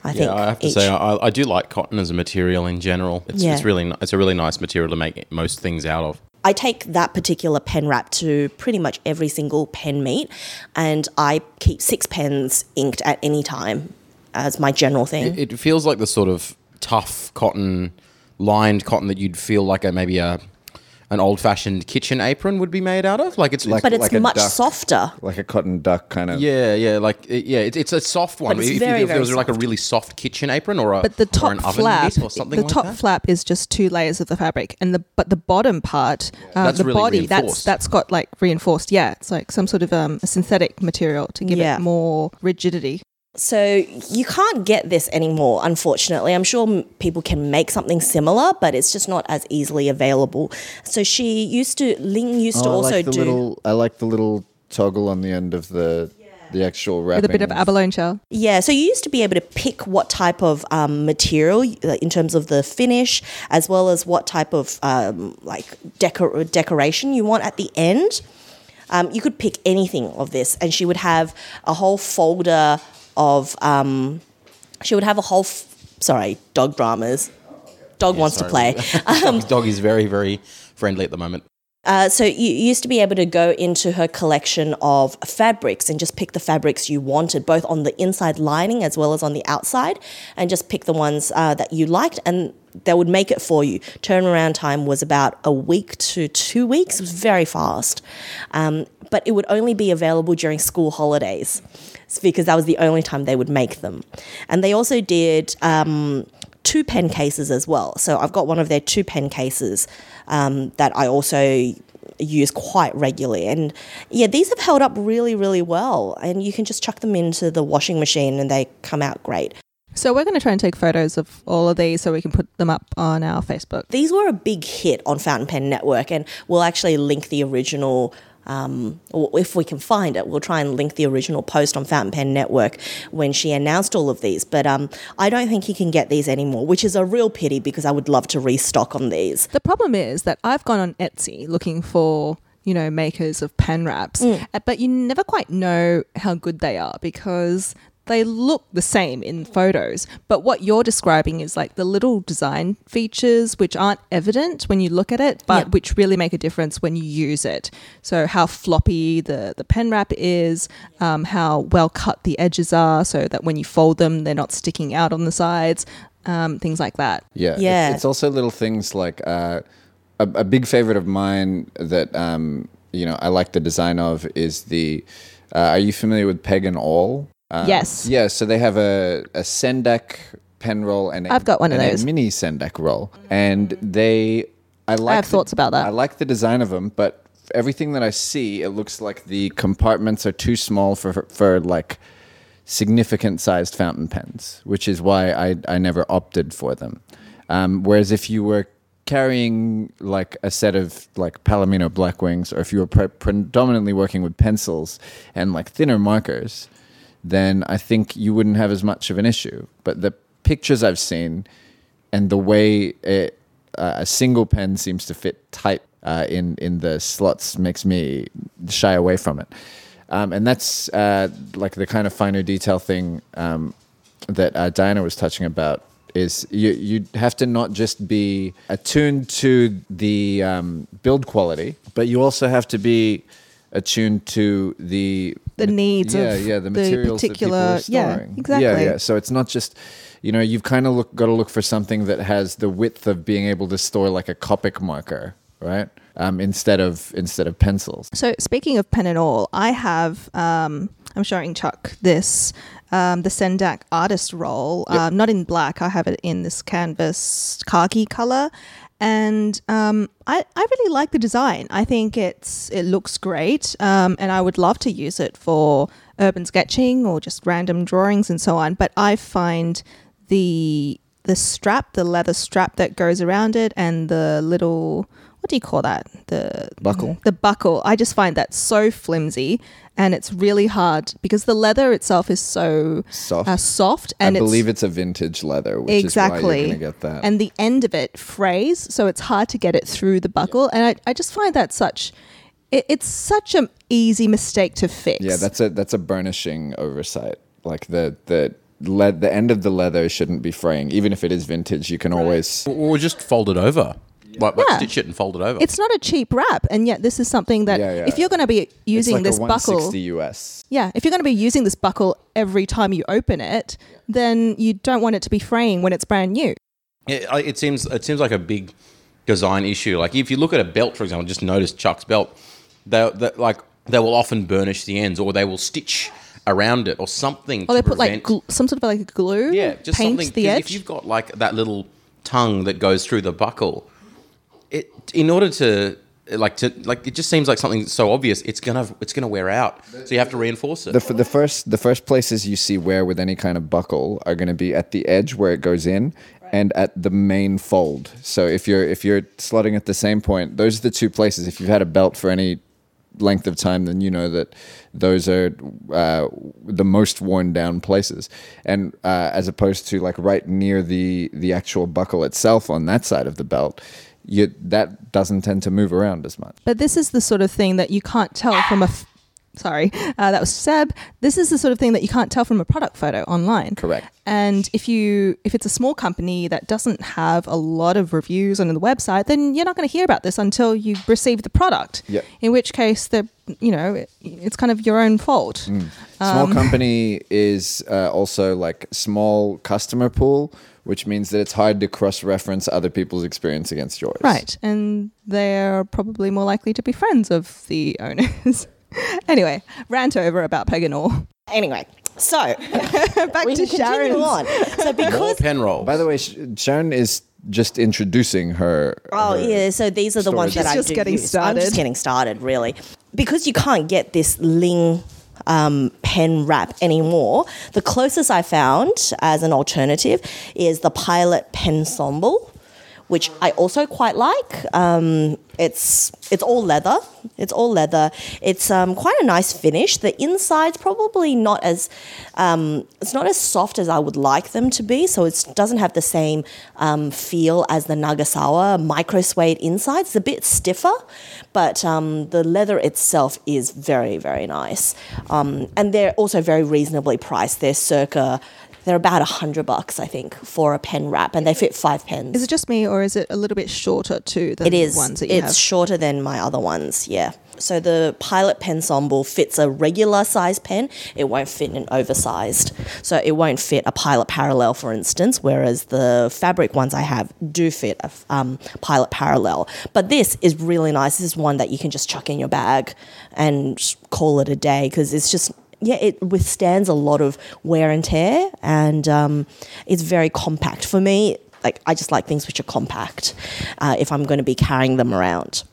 I think. Yeah, I have to each. say I, I do like cotton as a material in general. It's, Yeah. it's really it's a really nice material to make most things out of. I take that particular pen wrap to pretty much every single pen meet, and I keep six pens inked at any time as my general thing. It feels like the sort of tough cotton, lined cotton that you'd feel like a maybe a an old fashioned kitchen apron would be made out of. Like it's Like- but it's like a much duck. softer. like a cotton duck kind of. yeah, yeah, like yeah, it's, it's a soft one. But it's if, very, if there very was like a really soft kitchen apron or a but the or top an oven flap, or something the like top that. flap is just two layers of the fabric, and the but the bottom part, uh, That's the really body, that's reinforced. that's got like reinforced. Yeah, it's like some sort of um, a synthetic material to give Yeah. it more rigidity. So you can't get this anymore, unfortunately. I'm sure people can make something similar, but it's just not as easily available. So she used to, Ling used to Oh, I also like the do. little. I like the little toggle on the end of the the actual wrapping. With a bit of abalone shell. Yeah, so you used to be able to pick what type of um, material uh, in terms of the finish, as well as what type of um, like decor- decoration you want at the end. Um, you could pick anything of this, and she would have a whole folder of. Um, she would have a whole. F- sorry, dog dramas. Dog wants to sorry. play. Dog, dog is very very friendly at the moment. Uh, so you used to be able to go into her collection of fabrics and just pick the fabrics you wanted, both on the inside lining as well as on the outside, and just pick the ones uh, that you liked, and they would make it for you. Turnaround time was about a week to two weeks. It was very fast, um, but it would only be available during school holidays because that was the only time they would make them. And they also did. Um, two pen cases as well. So I've got one of their two pen cases um, that I also use quite regularly. And yeah, these have held up really, really well. And you can just chuck them into the washing machine and they come out great. So we're going to try and take photos of all of these so we can put them up on our Facebook. These were a big hit on Fountain Pen Network, and we'll actually link the original. Um, or if we can find it, we'll try and link the original post on Fountain Pen Network when she announced all of these. But um, I don't think you can get these anymore, which is a real pity because I would love to restock on these. The problem is that I've gone on Etsy looking for, you know, makers of pen wraps, uh, but you never quite know how good they are because they look the same in photos. But what you're describing is like the little design features which aren't evident when you look at it, but Yeah. which really make a difference when you use it. So how floppy the, the pen wrap is, um, how well cut the edges are so that when you fold them, they're not sticking out on the sides, um, things like that. Yeah. it- Yeah. it's also little things like uh, a, a big favorite of mine that um, you know I like the design of is the. Uh, are you familiar with Peg and Awl? Uh, Yes. Yeah. So they have a a Sendak pen roll and a, I've got one of those. a mini Sendak roll, and they. I like. have the- thoughts about that. I like the design of them, but everything that I see, it looks like the compartments are too small for for like significant sized fountain pens, which is why I, I never opted for them. Um, whereas if you were carrying like a set of like Palomino Blackwings, or if you were pre- predominantly working with pencils and like thinner markers, then I think you wouldn't have as much of an issue. But the pictures I've seen and the way it, uh, a single pen seems to fit tight uh, in in the slots makes me shy away from it. Um, and that's uh, like the kind of finer detail thing um, that uh, Diana was touching about. Is you you have to not just be attuned to the um, build quality, but you also have to be attuned to the The needs yeah, of yeah, the the particular- that people are yeah, exactly. Yeah, yeah. So it's not just, you know, you've kind of look, got to look for something that has the width of being able to store like a Copic marker, right? Um, instead of instead of pencils. So speaking of Peg and Awl, I have um, I'm showing Chuck this um, the Sendak artist roll, Yep. um, not in black. I have it in this canvas khaki color, and um, I I really like the design. I think it's it looks great, um, and I would love to use it for urban sketching or just random drawings and so on. But I find the the strap, the leather strap that goes around it, and the little what do you call that? The Buckle? The buckle. I just find that so flimsy, and it's really hard because the leather itself is so Soft. uh, soft, and I believe it's a vintage leather, which exactly is why you're going to get that. and the end of it frays, so it's hard to get it through the buckle, and I, I just find that such. It, it's such an easy mistake to fix. yeah, that's a that's a burnishing oversight. Like the the lead, the end of the leather shouldn't be fraying, even if it is vintage. You can always Or just fold it over. Like, like Yeah. stitch it and fold it over. It's not a cheap wrap, and yet this is something that Yeah, yeah. if you're going to be using it's like this a buckle, US. yeah, if you're going to be using this buckle every time you open it, then you don't want it to be fraying when it's brand new. It, it seems it seems like a big design issue. Like if you look at a belt, for example, just notice Chuck's belt. They, they like they will often burnish the ends, or they will stitch around it, or something. Or to they put like gl- some sort of like glue, yeah, just paint something. the 'cause edge. If you've got like that little tongue that goes through the buckle, it in order to like to like it just seems like something so obvious. It's gonna it's gonna wear out, so you have to reinforce it. The, f- the first the first places you see wear with any kind of buckle are going to be at the edge where it goes in and at the main fold. So if you're if you're slotting at the same point, those are the two places. If you've had a belt for any length of time, then you know that those are uh, the most worn down places. And uh, as opposed to like right near the the actual buckle itself on that side of the belt, you that doesn't tend to move around as much. But this is the sort of thing that you can't tell from a. F- Sorry, uh, that was Seb. This is the sort of thing that you can't tell from a product photo online. Correct. And if you if it's a small company that doesn't have a lot of reviews on the website, then you're not going to hear about this until you receive the product. Yep. In which case, the you know it, it's kind of your own fault. Mm. Small company is uh, also like small customer pool, which means that it's hard to cross reference other people's experience against yours. Right. And they're probably more likely to be friends of the owners. anyway, rant over about Peg and Awl. Anyway, so Back we to Sharyn. continue on. So More because pen rolls. By the way, Sharyn is just introducing her. Oh her- yeah, so these are the ones that I She's just do getting use. I'm just getting started, really, because you can't get this Ling um, pen wrap anymore. The closest I found as an alternative is the Pilot Pensemble, which I also quite like. Um, it's it's all leather. It's all leather. It's um, quite a nice finish. The inside's probably not as um, it's not as soft as I would like them to be. So it doesn't have the same um, feel as the Nagasawa micro suede inside. It's a bit stiffer, but um, the leather itself is very very nice. Um, and they're also very reasonably priced. They're circa they're about a hundred bucks, I think, for a pen wrap, and they fit five pens. Is it just me or is it a little bit shorter too than It is. the ones that you it's have? shorter than my other ones. Yeah. So the Pilot Pensemble fits a regular size pen. It won't fit an oversized. So it won't fit a Pilot Parallel, for instance. Whereas the fabric ones I have do fit a um, Pilot Parallel. But this is really nice. This is one that you can just chuck in your bag and call it a day because it's just yeah, it withstands a lot of wear and tear, and um, it's very compact. For me, like I just like things which are compact uh, if I'm going to be carrying them around.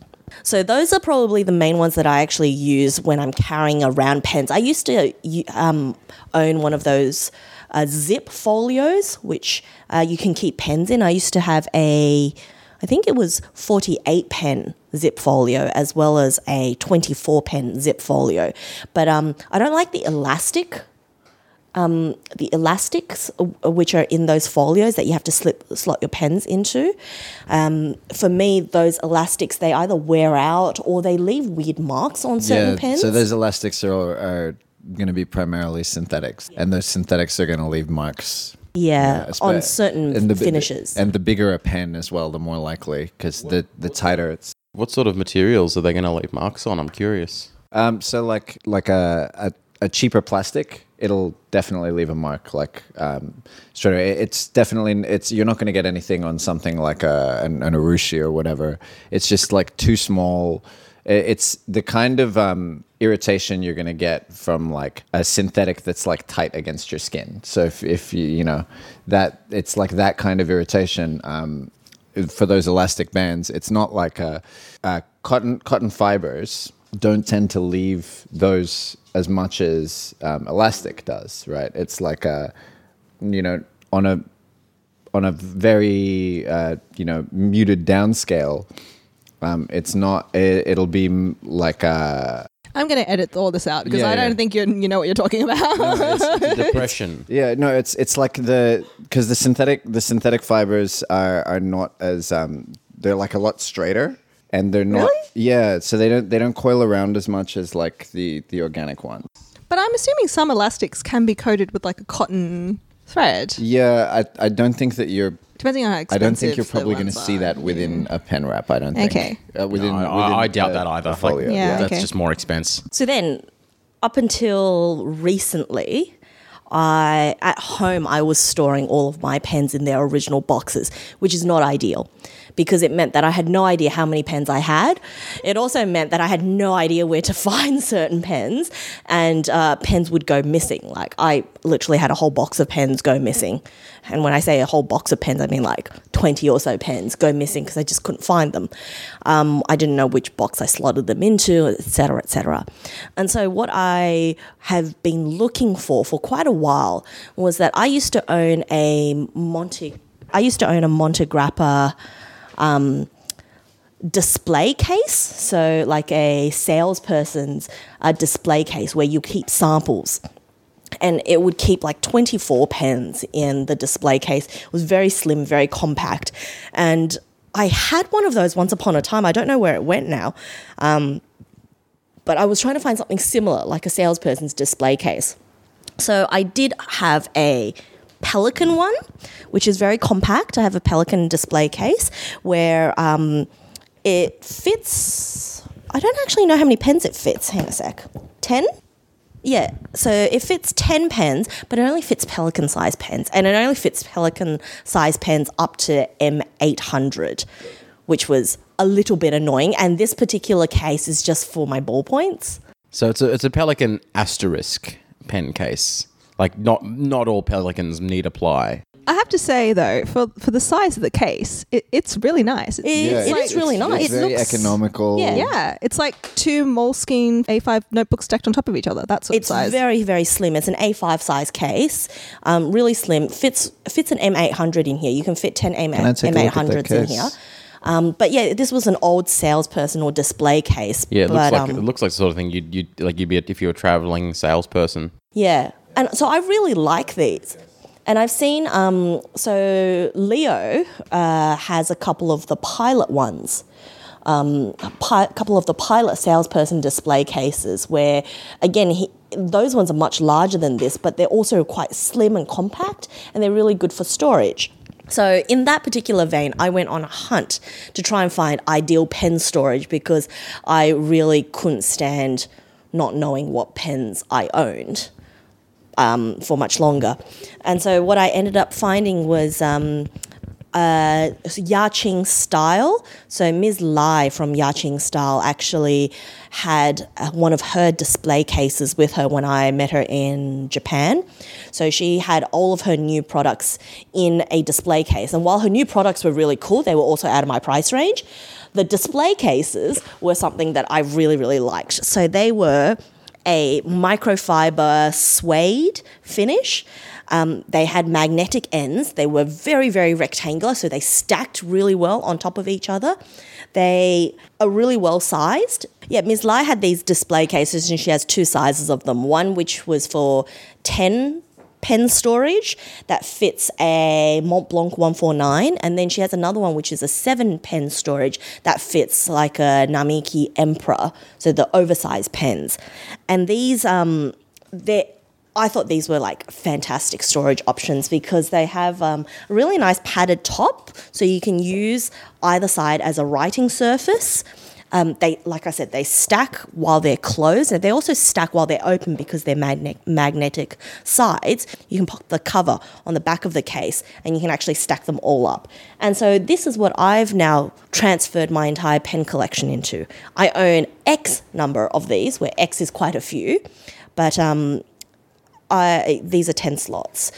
So those are probably the main ones that I actually use when I'm carrying around pens. I used to um, own one of those uh, zip folios, which uh, you can keep pens in. I used to have a, I think it was 48 pen zip folio as well as a 24 pen zip folio. But um, I don't like the elastic um, the elastics uh, which are in those folios that you have to slip slot your pens into. Um, for me, those elastics they either wear out or they leave weird marks on certain yeah, pens. so those elastics are, are going to be primarily synthetics, and those synthetics are going to leave marks. yeah, espe- on certain and the finishes. And the bigger a pen as well, the more likely, because the the tighter it's. What sort of materials are they going to leave marks on? I'm curious. Um, so like like a, a a cheaper plastic, it'll definitely leave a mark. Like um, straight away. It's definitely it's you're not going to get anything on something like a an, an Urushi or whatever. It's just like too small. It's the kind of um, irritation you're going to get from like a synthetic that's like tight against your skin. So if if you you know that it's like that kind of irritation. Um, for those elastic bands, it's not like a, uh cotton cotton fibers don't tend to leave those as much as um, elastic does, right? It's like a you know on a on a very uh, you know muted downscale. Um, it's not. It, it'll be like a I'm going to edit all this out because Yeah, I don't think you you know what you're talking about. The depression. Yeah, no, it's it's like the because the synthetic the synthetic fibers are are not as um they're like a lot straighter and they're not Really? yeah so they don't they don't coil around as much as like the the organic ones. but I'm assuming some elastics can be coated with like a cotton thread, Yeah, I I don't think that you're. depending on how expensive I expensive. don't think you're probably going to see that within a pen wrap. I don't think. Okay. Uh, within, No, I- within I doubt the- that either. the folio, Yeah, That's okay. just more expense. So then, up until recently, I at home I was storing all of my pens in their original boxes, which is not ideal because it meant that I had no idea how many pens I had. It also meant that I had no idea where to find certain pens, and uh, pens would go missing. Like I literally had a whole box of pens go missing, and when I say a whole box of pens, I mean like twenty or so pens go missing because I just couldn't find them. Um, I didn't know which box I slotted them into, etc., etc. And so what I have been looking for for quite a while was that I used to own a Monte. I used to own a Montegrappa um, display case. So, like a salesperson's uh, display case where you keep samples. And it would keep like 24 pens in the display case. It was very slim, very compact. And I had one of those once upon a time. I don't know where it went now. Um, but I was trying to find something similar, like a salesperson's display case. So I did have a Pelikan one, which is very compact. I have a Pelikan display case where um, it fits. I don't actually know how many pens it fits. Hang a sec. 10? Yeah, so it fits 10 pens, but it only fits Pelikan size pens. And it only fits Pelikan size pens up to M800, which was a little bit annoying. And this particular case is just for my ballpoints. So it's a it's a Pelikan asterisk pen case. Like not not all Pelikans need apply. I have to say though, for for the size of the case, it, it's really nice. It's, Yeah, it is really it's- nice. It's It very looks- economical. Yeah. yeah, it's like two Moleskine A5 notebooks stacked on top of each other. That sort It's of size. It's very, very slim. It's an A5 size case, um, really slim. Fits fits an M800 in here. You can fit 10 M- Can I take a look at that M800s in case? here. Um, but yeah, this was an old salesperson or display case. Yeah, it but, looks like um, it looks like the sort of thing you'd you'd like you'd be if you were a traveling salesperson. Yeah. And so I really like these. And I've seen, um, so Leo uh, has a couple of the pilot ones, um, a pi- couple of the pilot salesperson display cases where, again, he, those ones are much larger than this, but they're also quite slim and compact and they're really good for storage. So, in that particular vein, I went on a hunt to try and find ideal pen storage because I really couldn't stand not knowing what pens I owned um, for much longer. And so what I ended up finding was um, uh, Yachingstyle. So Ms. Lai from Yachingstyle actually had uh, one of her display cases with her when I met her in Japan. So she had all of her new products in a display case. And while her new products were really cool, they were also out of my price range. The display cases were something that I really, really liked. So they were a microfiber suede finish. Um, they had magnetic ends. They were very, very rectangular, so they stacked really well on top of each other. They are really well sized. Yeah, Ms. Lai had these display cases, and she has two sizes of them. One which was for 10 pen storage that fits a Montblanc 149, and then she has another one which is a seven pen storage that fits like a Namiki Emperor, so the oversized pens. And these, um, they I thought these were like fantastic storage options because they have um, a really nice padded top, so you can use either side as a writing surface. Um, they, like I said, they stack while they're closed, and they also stack while they're open because they're magne- magnetic sides. You can pop the cover on the back of the case, and you can actually stack them all up. And so this is what I've now transferred my entire pen collection into. I own X number of these, where X is quite a few, but um, I, these are 10 slots.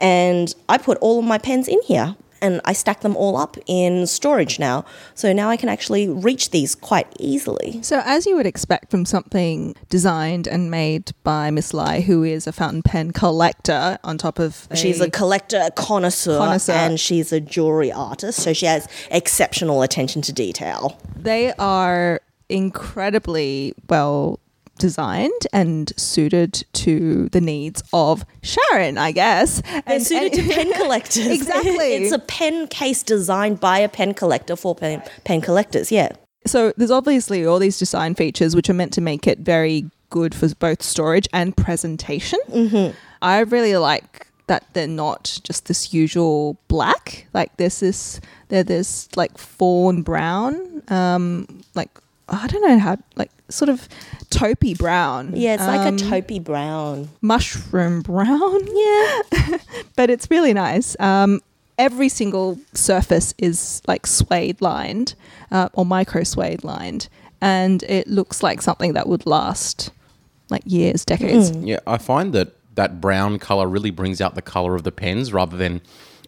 And I put all of my pens in here and I stack them all up in storage now. So now I can actually reach these quite easily. So, as you would expect from something designed and made by Miss Lai, who is a fountain pen collector, on top of She's a collector, a connoisseur, Connoisseur. and she's a jewelry artist. So she has exceptional attention to detail. they are incredibly well designed and suited to the needs of Sharyn, I guess. They're and, suited and- to pen collectors. Exactly. it's a pen case designed by a pen collector for pen, pen collectors, yeah. So there's obviously all these design features which are meant to make it very good for both storage and presentation. Mm-hmm. I really like that they're not just this usual black. Like there's this, they're this like fawn brown, um, like I don't know how, like sort of taupey brown. Yeah, it's like um, a taupey brown. mushroom brown. Yeah. but it's really nice. Um, every single surface is like suede lined uh, or micro suede lined, and it looks like something that would last like years, decades. Yeah, I find that that brown color really brings out the color of the pens rather than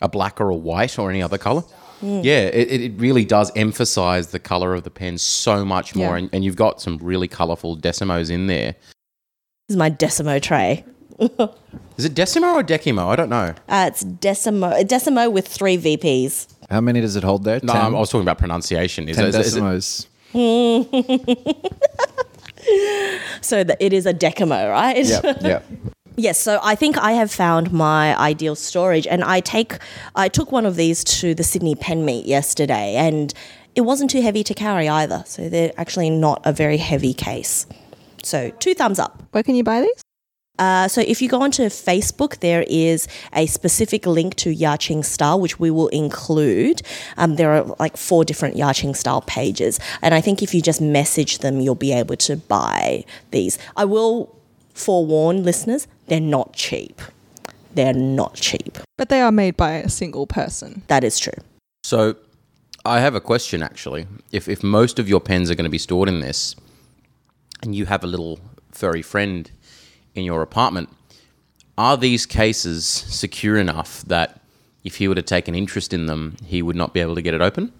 a black or a white or any other color. Yeah, it, it- it really does emphasize the color of the pen so much more, Yeah. and, and you've got some really colorful decimos in there. This is my Decimo tray. Is it decimo or decimo? I don't know. Uh, it's Decimo, Decimo with three VPs. How many does it hold there? No, I was talking about pronunciation. Is, ten it- decimos. So that it is a decimo, right? Yep, yep. Yes, so I think I have found my ideal storage, and I take I took one of these to the Sydney Pen Meet yesterday, and it wasn't too heavy to carry either. So they're actually not a very heavy case. So two thumbs up. Where can you buy these? Uh, so if you go onto Facebook, there is a specific link to Yachingstyle, which we will include. Um, there are like four different Yachingstyle pages, and I think if you just message them, you'll be able to buy these. I will forewarn listeners: they're not cheap. They're not cheap. But they are made by a single person. That is true. So, I have a question actually. If if most of your pens are going to be stored in this, and you have a little furry friend in your apartment, are these cases secure enough that if he were to take an interest in them, he would not be able to get it open?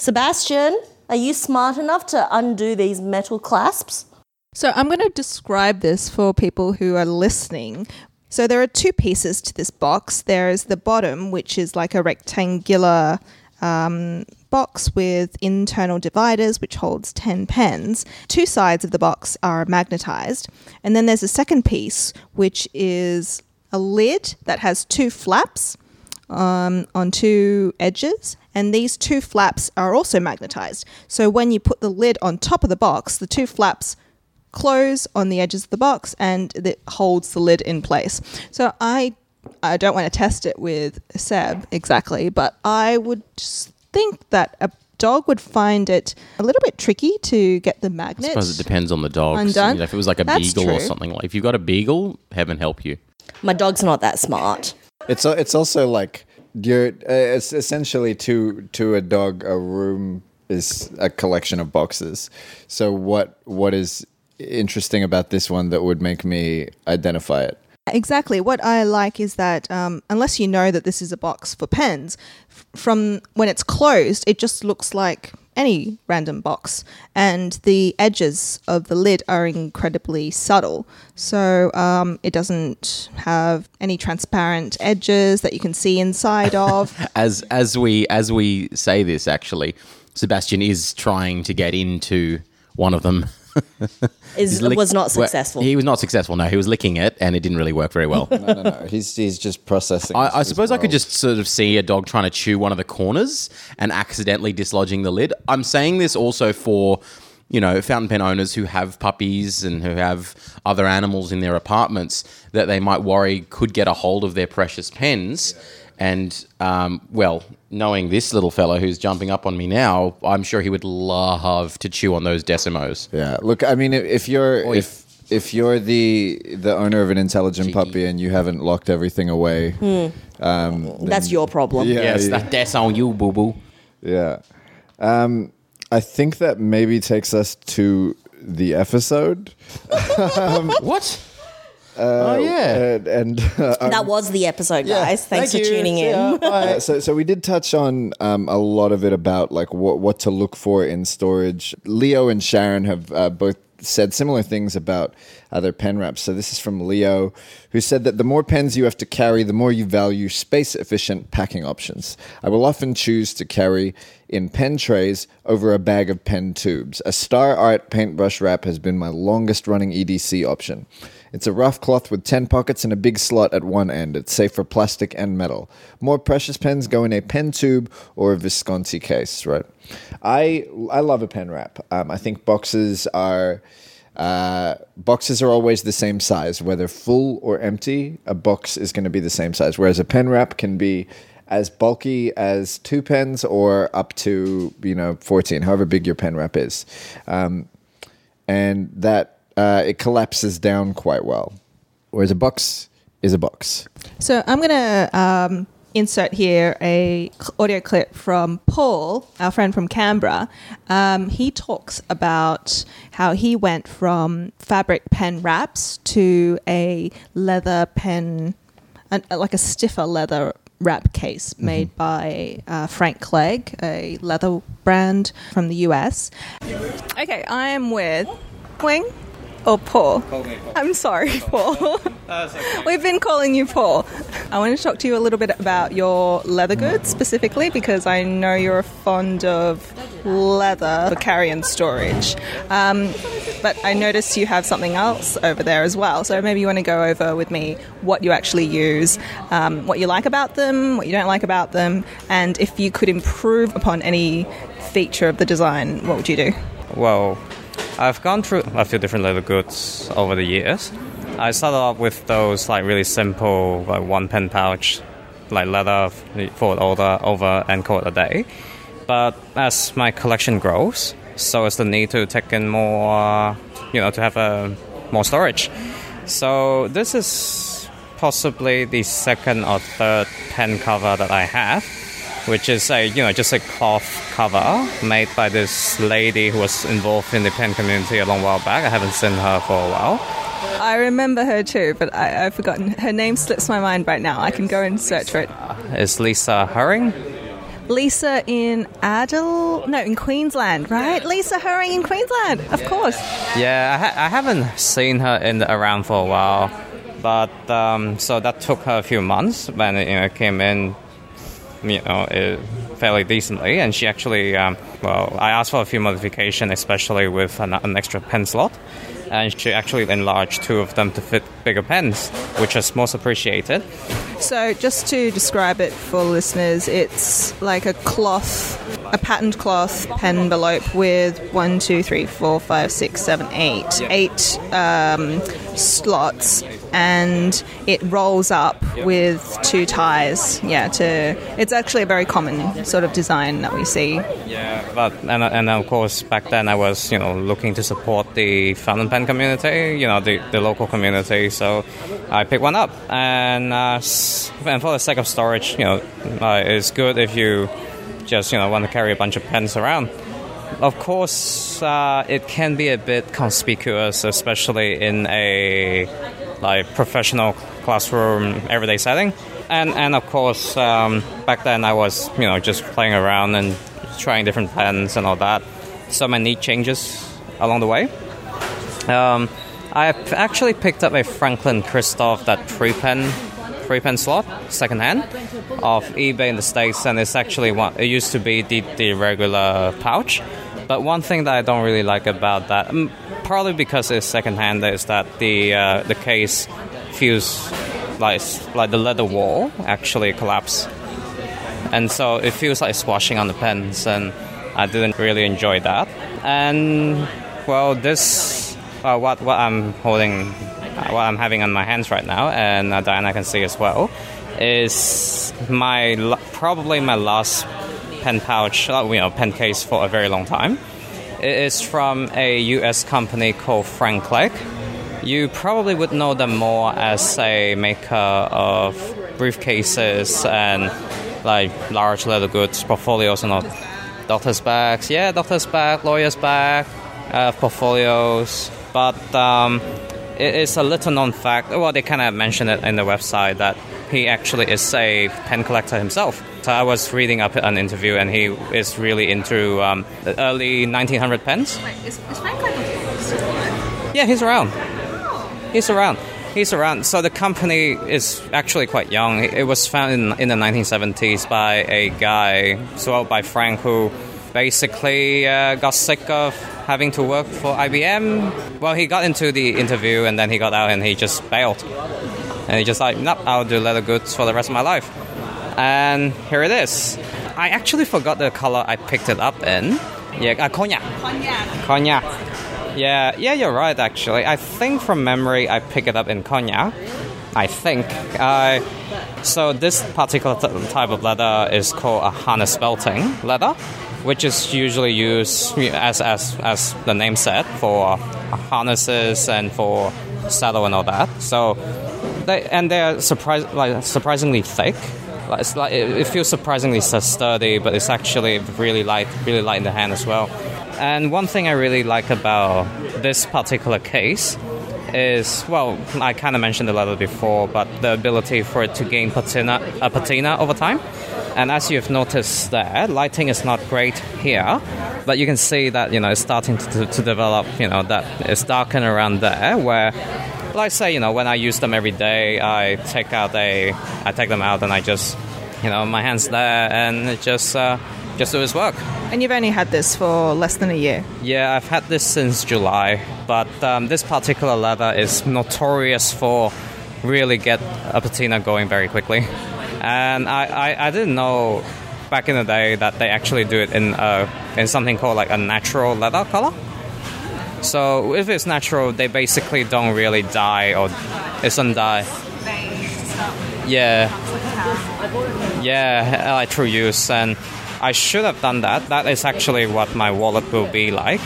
Sebastian, are you smart enough to undo these metal clasps? So I'm going to describe this for people who are listening. So there are two pieces to this box. There is the bottom, which is like a rectangular um, box with internal dividers, which holds 10 pens. Two sides of the box are magnetized. And then there's a second piece, which is a lid that has two flaps um, on two edges, and these two flaps are also magnetized. So when you put the lid on top of the box, the two flaps close on the edges of the box and it holds the lid in place. So I I don't want to test it with Seb exactly, but I would just think that a dog would find it a little bit tricky to get the I magnet. suppose it depends on the dog. Undone? You know, if it was like a That's beagle or true. something like, if you've got a beagle, heaven help you. My dog's not that smart. It's al- it's also like you're uh, it's essentially to to a dog a room is a collection of boxes. So what what is interesting about this one that would make me identify it? Exactly. What I like is that um, unless you know that this is a box for pens, f- from when it's closed, it just looks like any random box, and the edges of the lid are incredibly subtle. So um, it doesn't have any transparent edges that you can see inside of. As as we as we say this, actually, Sebastian is trying to get into one of them. Is lick- was not well, successful. he was not successful. No, he was licking it, and it didn't really work very well. No, no, no. He's he's just processing. I, I suppose I could just sort of see a dog trying to chew one of the corners and accidentally dislodging the lid. I'm saying this also for, you know, fountain pen owners who have puppies and who have other animals in their apartments that they might worry could get a hold of their precious pens. And, um, well, knowing this little fellow who's jumping up on me now, I'm sure he would love to chew on those decimos. Yeah. Look, I mean, if- if you're Oi. if if you're the the owner of an intelligent Cheeky. puppy and you haven't locked everything away, That's your problem. Yeah. yes, that, that's on you, boo boo. yeah. Um, I think that maybe takes us to the episode. um, What? Oh, yeah. and, and uh, That was the episode, guys. Thanks Thank for you. tuning in. Yeah, bye. so, so we did touch on um, a lot of it about like what what to look for in storage. Leo and Sharyn have uh, both said similar things about other pen wraps. So this is from Leo, who said that the more pens you have to carry, the more you value space efficient packing options. I will often choose to carry in pen trays over a bag of pen tubes. A Star Art paintbrush wrap has been my longest running EDC option. It's a rough cloth with 10 pockets and a big slot at one end. It's safe for plastic and metal. More precious pens go in a pen tube or a Visconti case, right? I I love a pen wrap. Um, I think boxes are uh, boxes are always the same size, whether full or empty. A box is going to be the same size, whereas a pen wrap can be as bulky as two pens or up to you know 14, however big your pen wrap is. Um, and that uh, it collapses down quite well. Whereas a box is a box. So I'm going to um, insert here a audio clip from Paul, our friend from Canberra. Um, he talks about how he went from fabric pen wraps to a leather pen, an, like a stiffer leather wrap case made by uh, Frank Clegg, a leather brand from the US. Okay, I am with Wing or Paul. I'm sorry, Paul. We've been calling you Paul. I want to talk to you a little bit about your leather goods specifically because I know you're fond of leather for carry and storage. Um, but I noticed you have something else over there as well. So maybe you want to go over with me what you actually use, um, what you like about them, what you don't like about them, and if you could improve upon any feature of the design, what would you do? Well, I've gone through a few different leather goods over the years. I started off with those like really simple, like one pen pouch, like leather for order over and call it a day. But as my collection grows, so is the need to take in more, uh, you know, to have a more storage. So this is possibly the second or third pen cover that I have, which is a you know just a cloth cover made by this lady who was involved in the pen community a long while back. I haven't seen her for a while. I remember her too, but I, I've forgotten. Her name slips my mind right now. I can go and search for. It's Leesa Herring. Leesa in Adel, no, in Queensland, right? Leesa Herring in Queensland, of course. Yeah, I, ha- I haven't seen her in the, around for a while, but um, so that took her a few months when it you know, came in, you know, it, fairly decently, and she actually, um, well, I asked for a few modifications, especially with an, an extra pen slot, and she actually enlarged two of them to fit bigger pens, which is most appreciated. So, just to describe it for listeners, it's like a cloth, a patterned cloth pen envelope with one, two, three, four, five, six, seven, eight, eight um, slots, and it rolls up with two ties. Yeah, to it's actually a very common sort of design that we see. Yeah, but and, and of course back then I was you know looking to support the fountain pen community, you know the, the local community, so I picked one up and uh, and for the sake of storage, you know, uh, it's good if you just you know want to carry a bunch of pens around. Of course, uh, it can be a bit conspicuous, especially in a like professional classroom everyday setting. And and of course, um, back then I was you know just playing around and trying different pens and all that. So need changes along the way. Um, I actually picked up a Franklin Christoph that three pen three pen slot secondhand off eBay in the states, and it's actually one. It used to be the, the regular pouch, but one thing that I don't really like about that, um, probably because it's secondhand, is that the uh, the case feels like like the leather wall actually collapse, and so it feels like squashing on the pens, and I didn't really enjoy that. And well, this uh, what what I'm holding, uh, what I'm having on my hands right now, and uh, Diana can see as well, is my probably my last pen pouch, uh, you know, pen case for a very long time. It is from a U.S. company called Frank Clegg. You probably would know them more as a maker of briefcases and like large leather goods portfolios and all. Doctor's bags, yeah, doctor's bag, lawyer's bag, uh, portfolios. But um, it is a little known fact. Well, they kind of mentioned it in the website that he actually is a pen collector himself. So I was reading up an interview, and he is really into um, the early 1900 pens. Is, is Frank Clegg Yeah, he's around. He's around. He's around. So the company is actually quite young. It was founded in, in the 1970s by a guy, so by Frank, who basically uh, got sick of having to work for IBM. Well, he got into the interview and then he got out and he just bailed. And he just like, nope, I'll do leather goods for the rest of my life. And here it is. I actually forgot the color I picked it up in. Yeah, uh, cognac. Cognac. Yeah, yeah, you're right. Actually, I think from memory I picked it up in cognac. I think. Uh, so this particular t- type of leather is called a harness belting leather, which is usually used as as as the name said for harnesses and for saddle and all that. So they and they're surprise like surprisingly thick. Like it's like it feels surprisingly sturdy, but it's actually really light, really light in the hand as well. And one thing I really like about this particular case is well, I kind of mentioned the leather before, but the ability for it to gain patina, a patina over time. And as you've noticed there, lighting is not great here, but you can see that you know it's starting to, to develop. You know that it's darkened around there where. Like say, you know, when I use them every day, I take out a, I take them out and I just, you know, my hands there and it just, uh, just do its work. And you've only had this for less than a year. Yeah, I've had this since July, but um, this particular leather is notorious for really get a patina going very quickly. And I, I, I didn't know back in the day that they actually do it in uh, in something called like a natural leather color. So if it's natural, they basically don't really dye or it doesn't dye. Yeah. Yeah, like true use, and I should have done that. That is actually what my wallet will be like.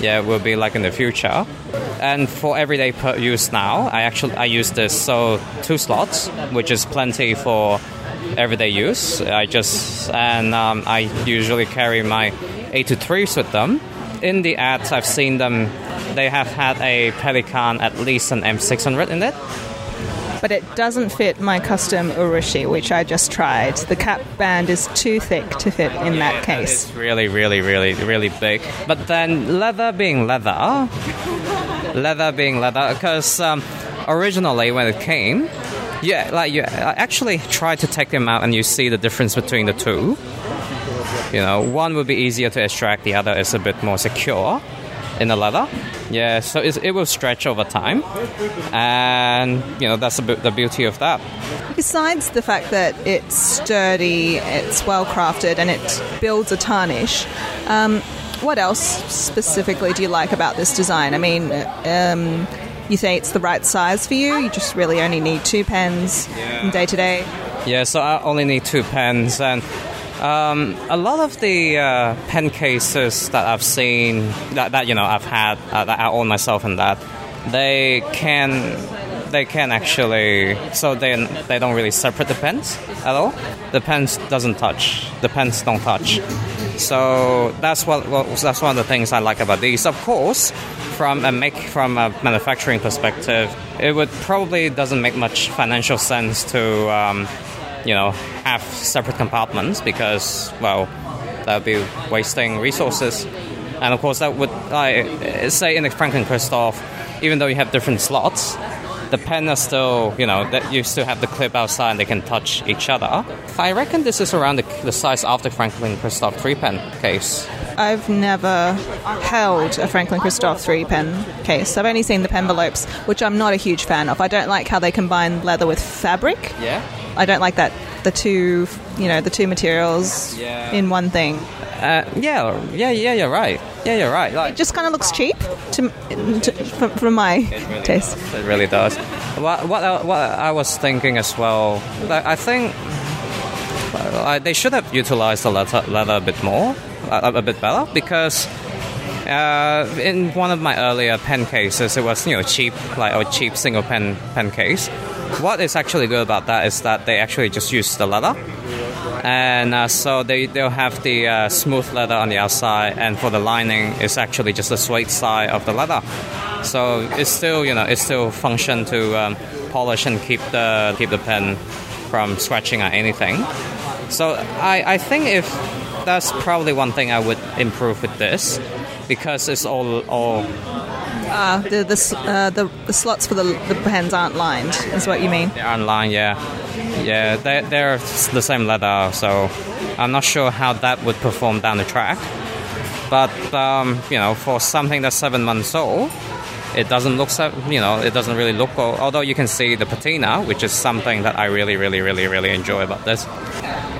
Yeah, it will be like in the future. And for everyday use now, I actually I use this so two slots, which is plenty for everyday use. I just and um, I usually carry my 823s with them. In the ads, I've seen them. They have had a Pelikan at least an M600 in it. But it doesn't fit my custom Urushi, which I just tried. The cap band is too thick to fit in that case. It's really, really, really, really big. But then leather being leather, leather being leather, because um, originally when it came, yeah, like you I actually try to take them out and you see the difference between the two. You know, one would be easier to extract, the other is a bit more secure in the leather. Yeah, so it will stretch over time, and you know that's the, beauty of that. Besides the fact that it's sturdy, it's well crafted, and it builds a tarnish, um, what else specifically do you like about this design? I mean, um, you say it's the right size for you. You just really only need two pens from day to day. Yeah, so I only need two pens, and um, a lot of the uh, pen cases that I've seen, that, that you know I've had, uh, that I own myself, and that they can they can actually so they they don't really separate the pens at all. The pens doesn't touch. The pens don't touch. So that's what well, that's one of the things I like about these. Of course, from a make from a manufacturing perspective, it would probably doesn't make much financial sense to um, you know have separate compartments because well that would be wasting resources. And of course, that would I say in the Franklin Christoph, even though you have different slots, the pen is still, you know, that you still have the clip outside and they can touch each other. I reckon this is around the, the size of the Franklin Christoph 3 pen case. I've never held a Franklin Christoph 3 pen case. I've only seen the envelopes, which I'm not a huge fan of. I don't like how they combine leather with fabric. Yeah? I don't like that the two, you know, the two materials Yeah. in one thing. Uh, yeah, yeah, yeah, you're right. Yeah, you're right. Like, It just kind of looks cheap to, to from, from my taste. It really does. What, what, I, what I was thinking as well, like, I think uh, they should have utilized the leather, leather a bit more, a, a bit better, because uh, in one of my earlier pen cases, it was you know cheap, like a cheap single pen pen case. What is actually good about that is that they actually just use the leather, and uh, so they they'll have the uh, smooth leather on the outside, and for the lining, it's actually just the suede side of the leather. So it's still you know it still function to um, polish and keep the keep the pen from scratching or anything. So I, I think if that's probably one thing I would improve with this because it's all all Uh, the the, uh, the the slots for the the pens aren't lined. Is what you mean? they're online yeah yeah they they're the same leather so I'm not sure how that would perform down the track but um, you know for something that's seven months old it doesn't look so you know it doesn't really look old, although you can see the patina which is something that I really really really really enjoy about this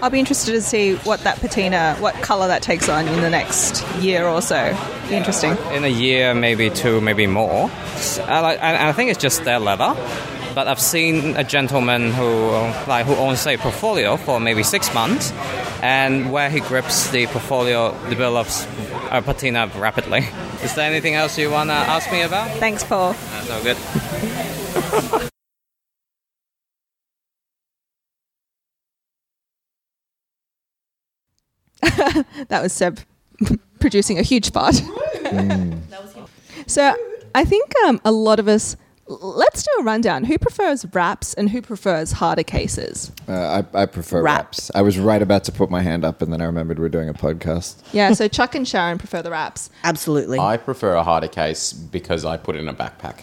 I'll be interested to see what that patina, what color that takes on in the next year or so. Be interesting. in a year, maybe two, maybe more. I, I, think it's just their leather. But I've seen a gentleman who like who owns a portfolio for maybe six months, and where he grips the portfolio develops a patina rapidly. Is there anything else you wanna ask me about? Thanks, Paul. Uh, no good. That was Seb producing a huge fart. so I think um, a lot of us. Let's do a rundown. Who prefers wraps and who prefers harder cases? Uh, I, I prefer Wraps. wraps. I was right about to put my hand up, and then I remembered we're doing a podcast. Yeah, so Chuck and Sharyn prefer the wraps. Absolutely. I prefer a harder case because I put it in a backpack.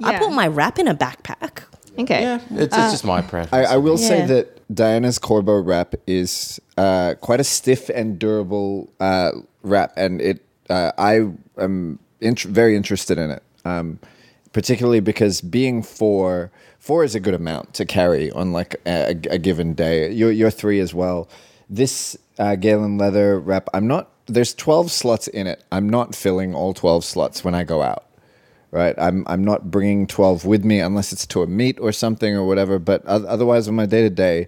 I put my wrap in a backpack. Okay. Yeah, it's, it's just my preference. I, I will say that Diana's Corbo wrap is uh, quite a stiff and durable uh, wrap, and it uh, I am int- very interested in it, um, particularly because being four four is a good amount to carry on like a, a given day. You're, you're three as well. This uh, Galen leather wrap, I'm not there's 12 slots in it. I'm not filling all 12 slots when I go out. Right? I'm I'm not bringing 12 with me unless it's to a meet or something or whatever, but otherwise on my day to day,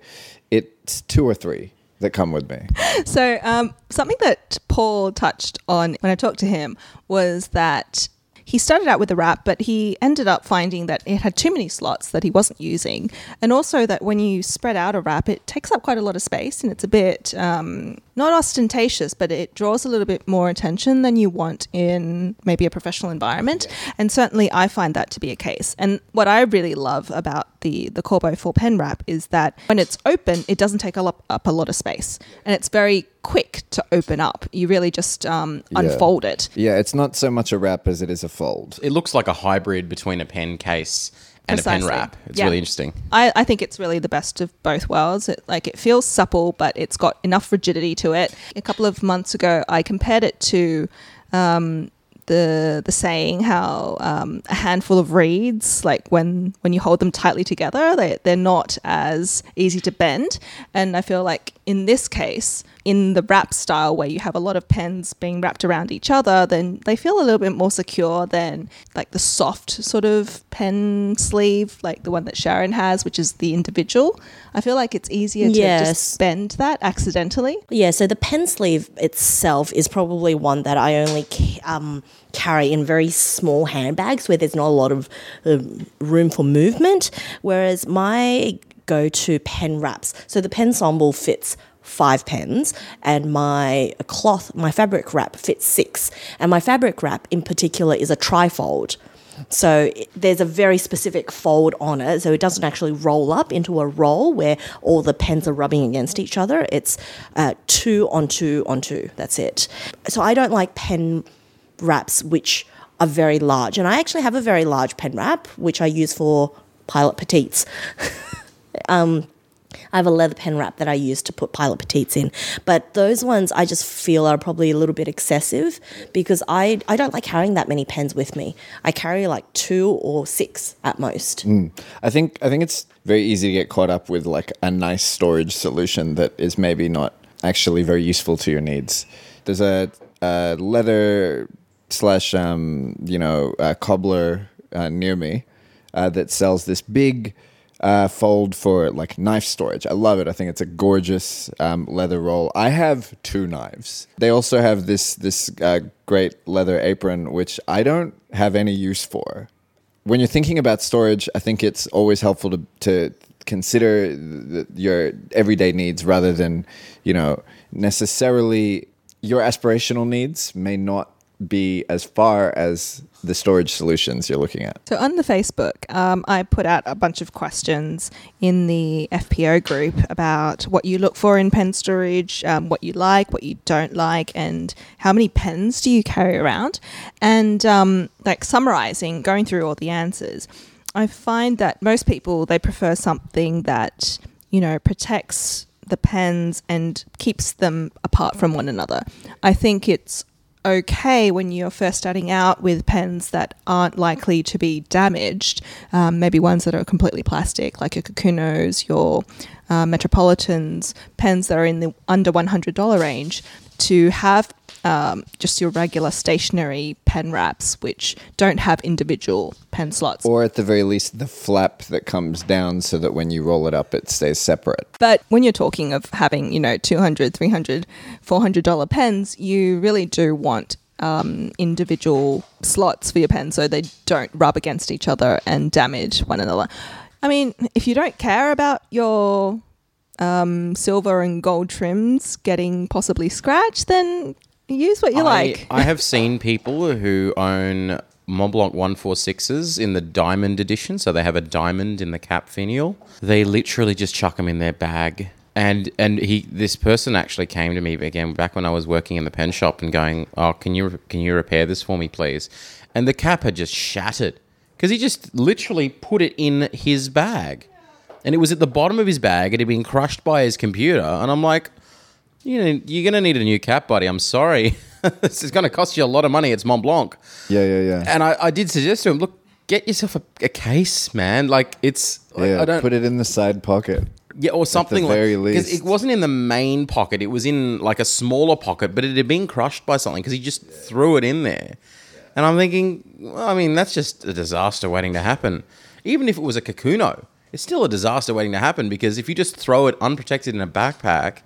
it's two or three that come with me. So, um, something that Paul touched on when I talked to him was that he started out with a wrap, but he ended up finding that it had too many slots that he wasn't using. And also that when you spread out a wrap, it takes up quite a lot of space and it's a bit um, not ostentatious, but it draws a little bit more attention than you want in maybe a professional environment. And certainly I find that to be a case. And what I really love about the, the Corbo 4 pen wrap is that when it's open, it doesn't take up, up a lot of space. And it's very quick to open up. You really just um, Yeah. unfold it. Yeah, it's not so much a wrap as it is a fold. It looks like a hybrid between a pen case and a pen wrap. It's Yeah. really interesting. I, I think it's really the best of both worlds. It, like it feels supple, but it's got enough rigidity to it. A couple of months ago, I compared it to um, the the saying how um, a handful of reeds, like when when you hold them tightly together, they they're not as easy to bend. And I feel like in this case, in the wrap style where you have a lot of pens being wrapped around each other, then they feel a little bit more secure than like the soft sort of pen sleeve, like the one that Sharyn has, which is the individual. I feel like it's easier to Yes. just bend that accidentally. Yeah, so the pen sleeve itself is probably one that I only um, carry in very small handbags where there's not a lot of um, room for movement. Whereas my go to pen wraps, so the Pensemble fits five pens and my cloth, my fabric wrap fits six. And my fabric wrap in particular is a trifold. So it- there's a very specific fold on it, so it doesn't actually roll up into a roll where all the pens are rubbing against each other. It's uh, two on two on two. That's it. So I don't like pen wraps which are very large, and I actually have a very large pen wrap which I use for pilot petites. I have a leather pen wrap that I use to put pilot petites in. But those ones I just feel are probably a little bit excessive because I, I don't like carrying that many pens with me. I carry like two or six at most. I think I think it's very easy to get caught up with like a nice storage solution that is maybe not actually very useful to your needs. There's a, a leather slash um, you know cobbler uh, near me uh, that sells this big uh, fold for like knife storage. I love it. I think it's a gorgeous um, leather roll. I have two knives. They also have this this uh, great leather apron, which I don't have any use for when you're thinking about storage, I think it's always helpful to to consider your everyday needs rather than you know necessarily your aspirational needs may not be as far as the storage solutions you're looking at. So on the Facebook, um, I put out a bunch of questions in the FPO group about what you look for in pen storage, um, what you like, what you don't like, and how many pens do you carry around. And um, like summarizing, going through all the answers, I find that most people they prefer something that you know protects the pens and keeps them apart from one another. I think it's okay when you're first starting out with pens that aren't likely to be damaged, um, maybe ones that are completely plastic, like your Kakunos, your uh, Metropolitans, pens that are in the under $100 range, to have um, just your regular stationary pen wraps, which don't have individual pen slots. Or at the very least, the flap that comes down so that when you roll it up, it stays separate. But when you're talking of having, you know, 200, 300, 400 dollar pens, you really do want um, individual slots for your pen so they don't rub against each other and damage one another. I mean, if you don't care about your um, silver and gold trims getting possibly scratched, then use what you I, like. I have seen people who own Montblanc 146s in the diamond edition, so they have a diamond in the cap finial. They literally just chuck them in their bag. And and he this person actually came to me again back when I was working in the pen shop and going, "Oh, can you can you repair this for me, please?" And the cap had just shattered because he just literally put it in his bag, and it was at the bottom of his bag. It had been crushed by his computer, and I'm like, you know, you're going to need a new cap, buddy. I'm sorry. this is going to cost you a lot of money. It's Montblanc. Yeah, yeah, yeah. And I, I did suggest to him, look, get yourself a, a case, man. Like, it's, yeah, I don't, put it in the side pocket. Yeah, or something very like because it wasn't in the main pocket; it was in like a smaller pocket, but it had been crushed by something because he just threw it in there. And I'm thinking, well, I mean, that's just a disaster waiting to happen. Even if it was a Kakuno, it's still a disaster waiting to happen because if you just throw it unprotected in a backpack,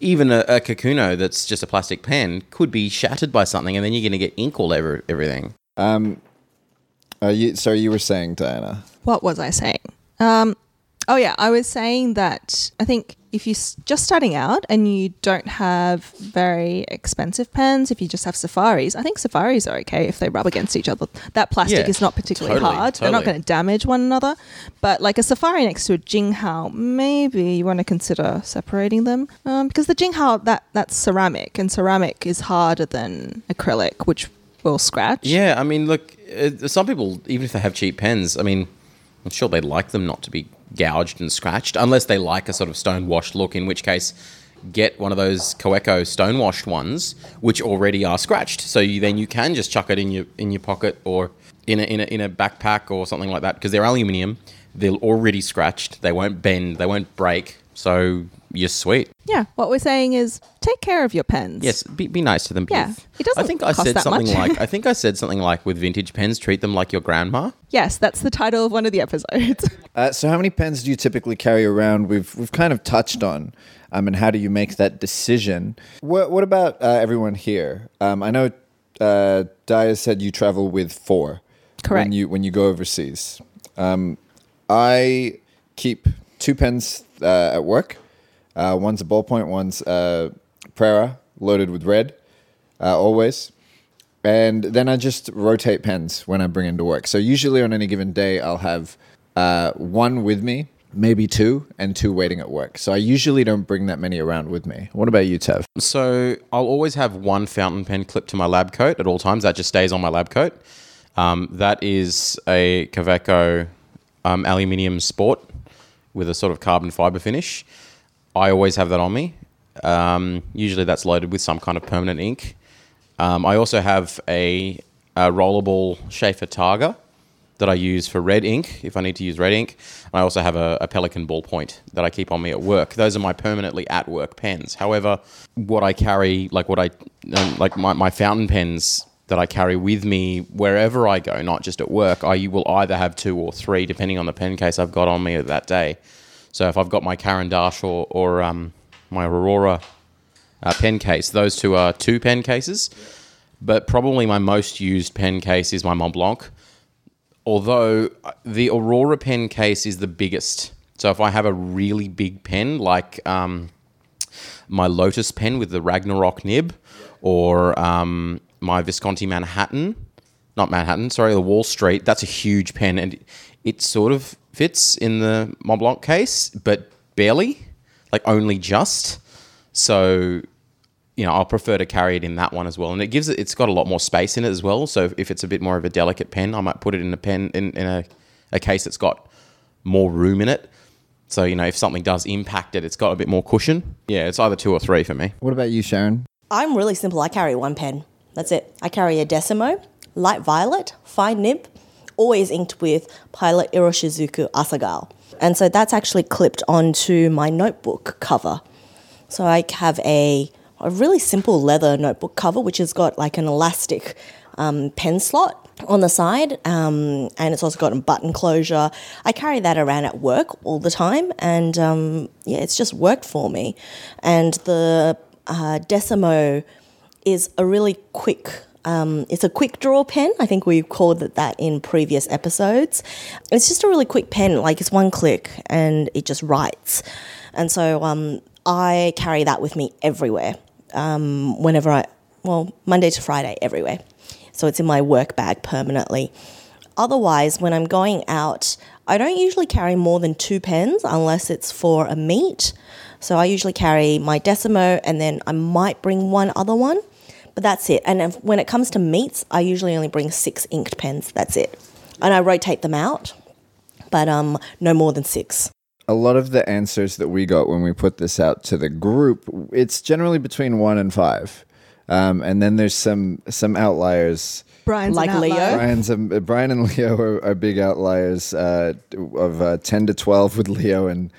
even a, a Kakuno that's just a plastic pen could be shattered by something, and then you're going to get ink all over everything. Uh, you, so you were saying, Diana? What was I saying? Um, oh yeah, I was saying that I think if you're just starting out and you don't have very expensive pens, if you just have safaris, I think safaris are okay if they rub against each other. That plastic Yeah, is not particularly totally, hard. They're not going to damage one another. But like a safari next to a Jinhao, maybe you want to consider separating them um, because the Jinhao that that's ceramic and ceramic is harder than acrylic, which will scratch. Yeah, I mean, look, uh, some people, even if they have cheap pens, I mean, I'm sure they'd like them not to be gouged and scratched, unless they like a sort of stone washed look, in which case, get one of those Kaweco stone washed ones, which already are scratched. So you, then you can just chuck it in your in your pocket or in a, in a, in a backpack or something like that because they're aluminium. They're already scratched. They won't bend. They won't break. So you're sweet. Yeah, what we're saying is take care of your pens. Yes, be, be nice to them. Yeah, Biff. it doesn't I think I cost said that something much. like I think I said something like with vintage pens, treat them like your grandma. Yes, that's the title of one of the episodes. Uh, so how many pens do you typically carry around? We've we've kind of touched on, um, and how do you make that decision? What what about uh, everyone here? Um, I know uh, Daya said you travel with four. Correct. When you when you go overseas, um, I keep two pens uh, at work. Uh, one's a ballpoint, one's uh, Prera loaded with red, uh, always. And then I just rotate pens when I bring into work. So usually on any given day, I'll have uh, one with me, maybe two, and two waiting at work. So I usually don't bring that many around with me. What about you, Tav? So I'll always have one fountain pen clipped to my lab coat at all times. That just stays on my lab coat. Um, that is a Kaweco um, aluminium sport with a sort of carbon fiber finish. I always have that on me. Um, usually that's loaded with some kind of permanent ink. Um, I also have a, a rollerball Sheaffer Targa that I use for red ink if I need to use red ink. I also have a, a Pelikan ballpoint that I keep on me at work. Those are my permanently at work pens. However, what I carry, like what I, um, like my, my fountain pens that I carry with me wherever I go, not just at work, I will either have two or three depending on the pen case I've got on me that day. So if I've got my Caran d'Ache or, or um, my Aurora uh, pen case, those two are two pen cases. But probably my most used pen case is my Montblanc although uh, the Aurora pen case is the biggest. So if I have a really big pen like um, my Lotus pen with the Ragnarok nib, or um, my Visconti Manhattan, not Manhattan, sorry, the Wall Street, that's a huge pen, and it sort of fits in the Montblanc case, but barely, like only just. So you know, I'll prefer to carry it in that one as well. And it gives it, it's got a lot more space in it as well. So if it's a bit more of a delicate pen, I might put it in a pen, in, in a, a case that's got more room in it. So, you know, if something does impact it, it's got a bit more cushion. Yeah, it's either two or three for me. What about you, Sharyn? I'm really simple. I carry one pen. That's it. I carry a Decimo, light violet, fine nib, always inked with Pilot Iroshizuku Asa-gao. And so that's actually clipped onto my notebook cover. So I have a, a really simple leather notebook cover, which has got like an elastic um, pen slot on the side, um, and it's also got a button closure. I carry that around at work all the time, and um, yeah, it's just worked for me. And the uh, Decimo is a really quick. Um, it's a quick draw pen. I think we've called it that in previous episodes. It's just a really quick pen, like it's one click and it just writes. And so um, I carry that with me everywhere. Um, whenever I, well, Monday to Friday, everywhere. So it's in my work bag permanently. Otherwise, when I'm going out, I don't usually carry more than two pens unless it's for a meet. So I usually carry my Decimo and then I might bring one other one, but that's it. And if, when it comes to meets, I usually only bring six inked pens. That's it. And I rotate them out, but um, no more than six. A lot of the answers that we got when we put this out to the group, it's generally between one and five. Um, and then there's some some outliers. Brian's Like an Leo? Brian's a, Brian and Leo are, are big outliers uh, of uh, ten to twelve with Leo and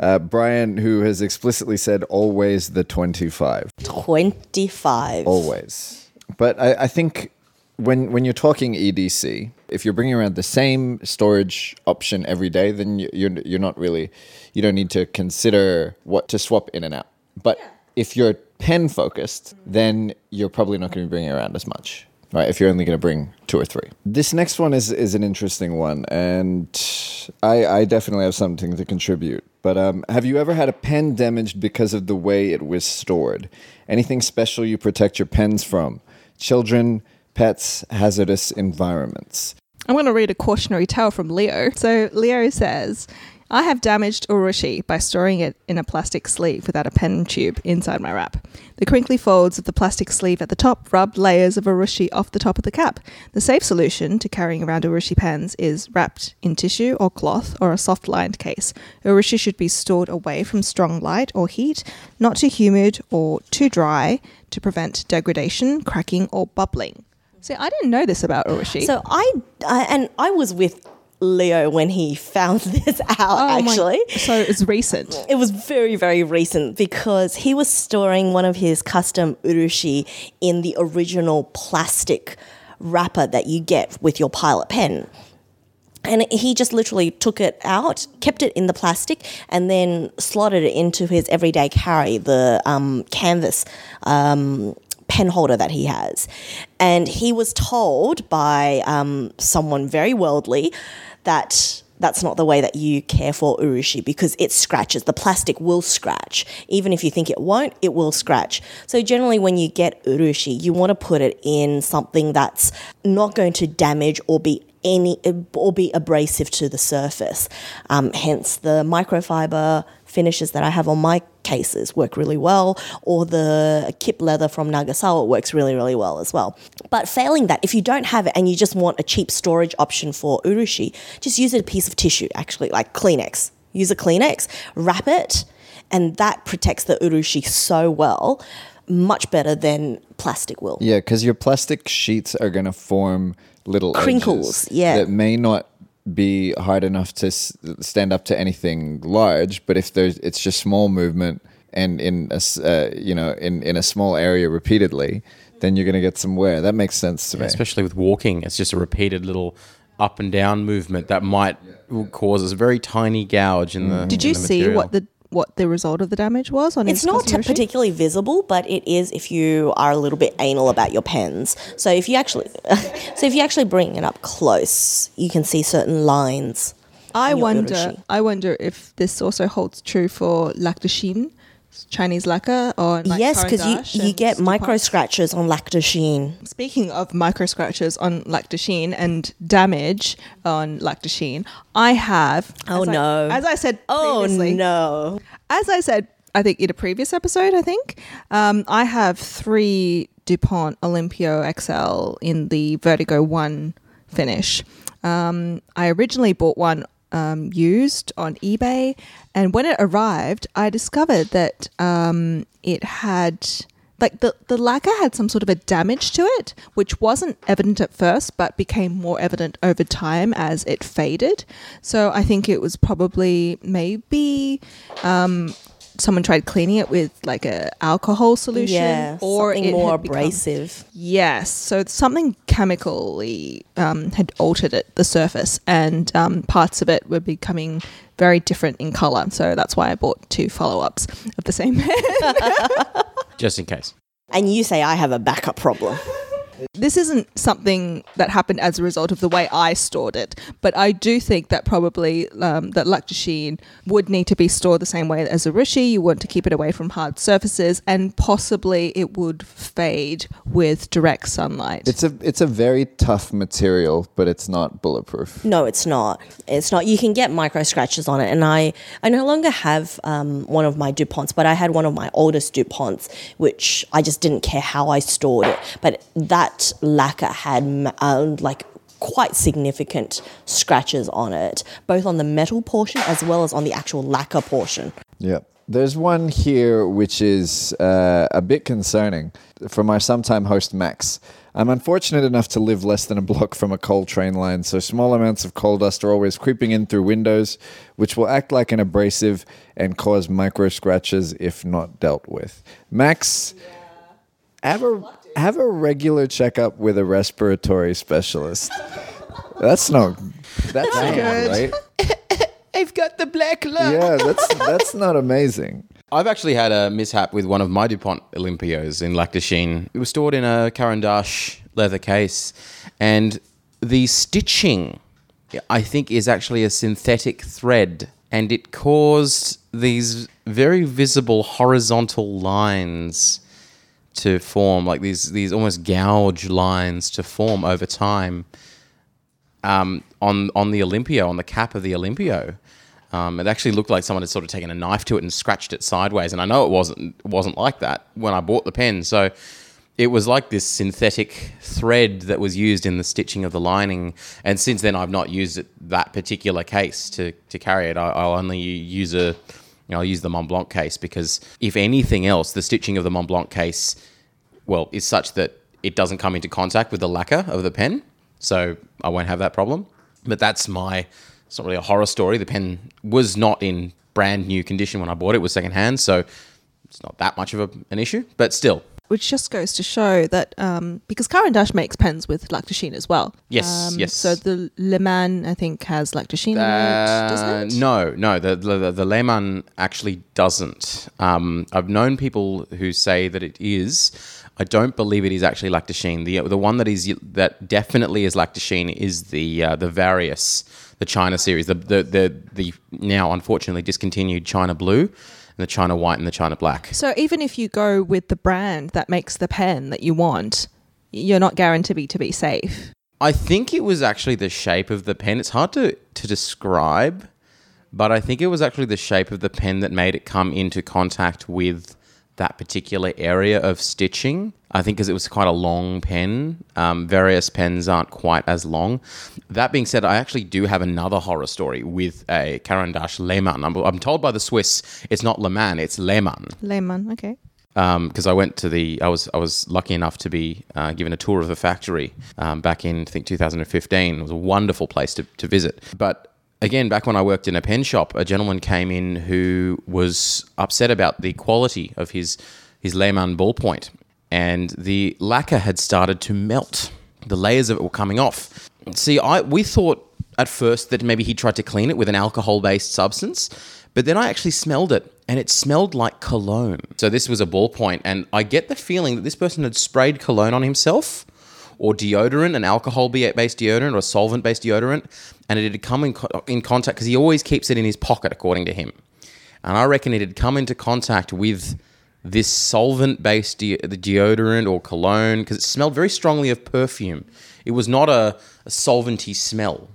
Uh, Brian, who has explicitly said always the 25. 25. Always. But I, I think when when you're talking EDC, if you're bringing around the same storage option every day, then you- you're you're not really you don't need to consider what to swap in and out. But if you're pen focused, then you're probably not going to be bringing around as much. Right, if you're only going to bring two or three. This next one is is an interesting one, and I, I definitely have something to contribute. But um, have you ever had a pen damaged because of the way it was stored? Anything special you protect your pens from? Children, pets, hazardous environments. I'm going to read a cautionary tale from Leo. So Leo says, I have damaged urushi by storing it in a plastic sleeve without a pen tube inside my wrap. The crinkly folds of the plastic sleeve at the top rubbed layers of urushi off the top of the cap. The safe solution to carrying around urushi pens is wrapped in tissue or cloth or a soft lined case. Urushi should be stored away from strong light or heat, not too humid or too dry to prevent degradation, cracking, or bubbling. See, I didn't know this about urushi. So I, I and I was with Leo when he found this out. Oh my- actually, so it's recent. it was very very recent because he was storing one of his custom urushi in the original plastic wrapper that you get with your pilot pen. And he just literally took it out, kept it in the plastic, and then slotted it into his everyday carry, the um, canvas um, pen holder that he has. And he was told by um, someone very worldly that that's not the way that you care for urushi because it scratches. The plastic will scratch. Even if you think it won't, it will scratch. So generally when you get urushi, you want to put it in something that's not going to damage or be any or be abrasive to the surface. Um, hence the microfiber finishes that I have on my cases work really well, or the kip leather from Nagasawa works really, really well as well. But failing that, if you don't have it and you just want a cheap storage option for urushi, just use a piece of tissue, actually, like Kleenex. Use a Kleenex, wrap it, and that protects the urushi so well, much better than plastic will. Yeah, because your plastic sheets are going to form little Crinkles, yeah. that may not be hard enough to s- stand up to anything large. But if there's, it's just small movement and in a uh, you know in in a small area repeatedly, then you're going to get some wear. That makes sense to me. especially with walking. It's just a repeated little up and down movement that might cause a very tiny gouge in the. Did in you the see what the what the result of the damage was on It's not t- particularly visible, but it is if you are a little bit anal about your pens. So if you actually, so if you actually bring it up close, you can see certain lines. I wonder. urushi. I wonder if this also holds true for laque de Chine, Chinese lacquer, or like yes, because you, you get micro scratches on laque de Chine. Speaking of micro scratches on laque de Chine and damage on laque de Chine, I have. Oh, as I- no. as I said Oh no! as I said, I think in a previous episode, I think um, I have three DuPont Olympio XL in the Vertigo One finish. Um, I originally bought one um, used on eBay, and when it arrived, I discovered that um, it had. Like the, the lacquer had some sort of a damage to it, which wasn't evident at first, but became more evident over time as it faded. So I think it was probably maybe um, someone tried cleaning it with like a alcohol solution Yeah, or something it more had become- abrasive. yes so something chemically um, had altered it the surface and um, parts of it were becoming very different in color so that's why i bought two follow-ups of the same Just in case. And you say I have a backup problem. This isn't something that happened as a result of the way I stored it, but I do think that probably um, that laque de Chine would need to be stored the same way as urushi. You want to keep it away from hard surfaces, and possibly it would fade with direct sunlight. It's a it's a very tough material, but it's not bulletproof. No, it's not. It's not. You can get micro scratches on it, and I I no longer have um, one of my Duponts, but I had one of my oldest Duponts, which I just didn't care how I stored it. But that lacquer had m- uh, like quite significant scratches on it, both on the metal portion as well as on the actual lacquer portion. Yeah. There's one here which is uh, a bit concerning from our sometime host Max. I'm unfortunate enough to live less than a block from a coal train line, so small amounts of coal dust are always creeping in through windows, which will act like an abrasive and cause micro scratches if not dealt with. Max, have a have a regular checkup with a respiratory specialist. That's not that's not good. right. I've got the black lung. Yeah, that's that's not amazing. I've actually had a mishap with one of my DuPont Olympios in Laque de Chine. It was stored in a Caran d'Ache leather case, and the stitching, I think, is actually a synthetic thread, and it caused these very visible horizontal lines to form, like these these almost gouge lines to form over time um, on on the Olympio, on the cap of the Olympio. Um, it actually looked like someone had sort of taken a knife to it and scratched it sideways. And I know it wasn't wasn't like that when I bought the pen. So it was like this synthetic thread that was used in the stitching of the lining. And since then, I've not used it, that particular case to, to carry it. I, I'll only use a know, I'll use the Montblanc case because if anything else, the stitching of the Montblanc case, well, is such that it doesn't come into contact with the lacquer of the pen. So I won't have that problem. But that's my, it's not really a horror story. The pen was not in brand new condition when I bought it, it was secondhand. So it's not that much of a, an issue, but still. Which just goes to show that um, because Caran d'Ache makes pens with laque de Chine as well. Yes, Um, yes. So the Le Mans, I think, has laque de Chine in it, Uh, doesn't it? no, no. The the, the Léman actually doesn't. Um, I've known people who say that it is. I don't believe it is actually laque de Chine. The the one that is that definitely is laque de Chine is the uh, the Varius, the China series, the, the the the now unfortunately discontinued China Blue, and the China White and the China Black. So even if you go with the brand that makes the pen that you want, you're not guaranteed to be safe. I think it was actually the shape of the pen. It's hard to, to describe, but I think it was actually the shape of the pen that made it come into contact with that particular area of stitching. I think because it was quite a long pen. Um, Varius pens aren't quite as long. That being said, I actually do have another horror story with a Caran d'Ache Léman. I'm, I'm told by the Swiss it's not Le Mans, it's Léman Le Mans, okay. because I went to the I was I was lucky enough to be uh, given a tour of the factory um, back in I think 2015. It was a wonderful place to, to visit. But again, back when I worked in a pen shop, a gentleman came in who was upset about the quality of his his Léman ballpoint, and the lacquer had started to melt. The layers of it were coming off. See, I we thought at first that maybe he tried to clean it with an alcohol based substance, but then I actually smelled it and it smelled like cologne. So this was a ballpoint, and I get the feeling that this person had sprayed cologne on himself or deodorant, an alcohol based deodorant or a solvent based deodorant, and it had come in, co- in contact because he always keeps it in his pocket, according to him. And I reckon it had come into contact with this solvent based de- the deodorant or cologne because it smelled very strongly of perfume. It was not a, a solventy smell.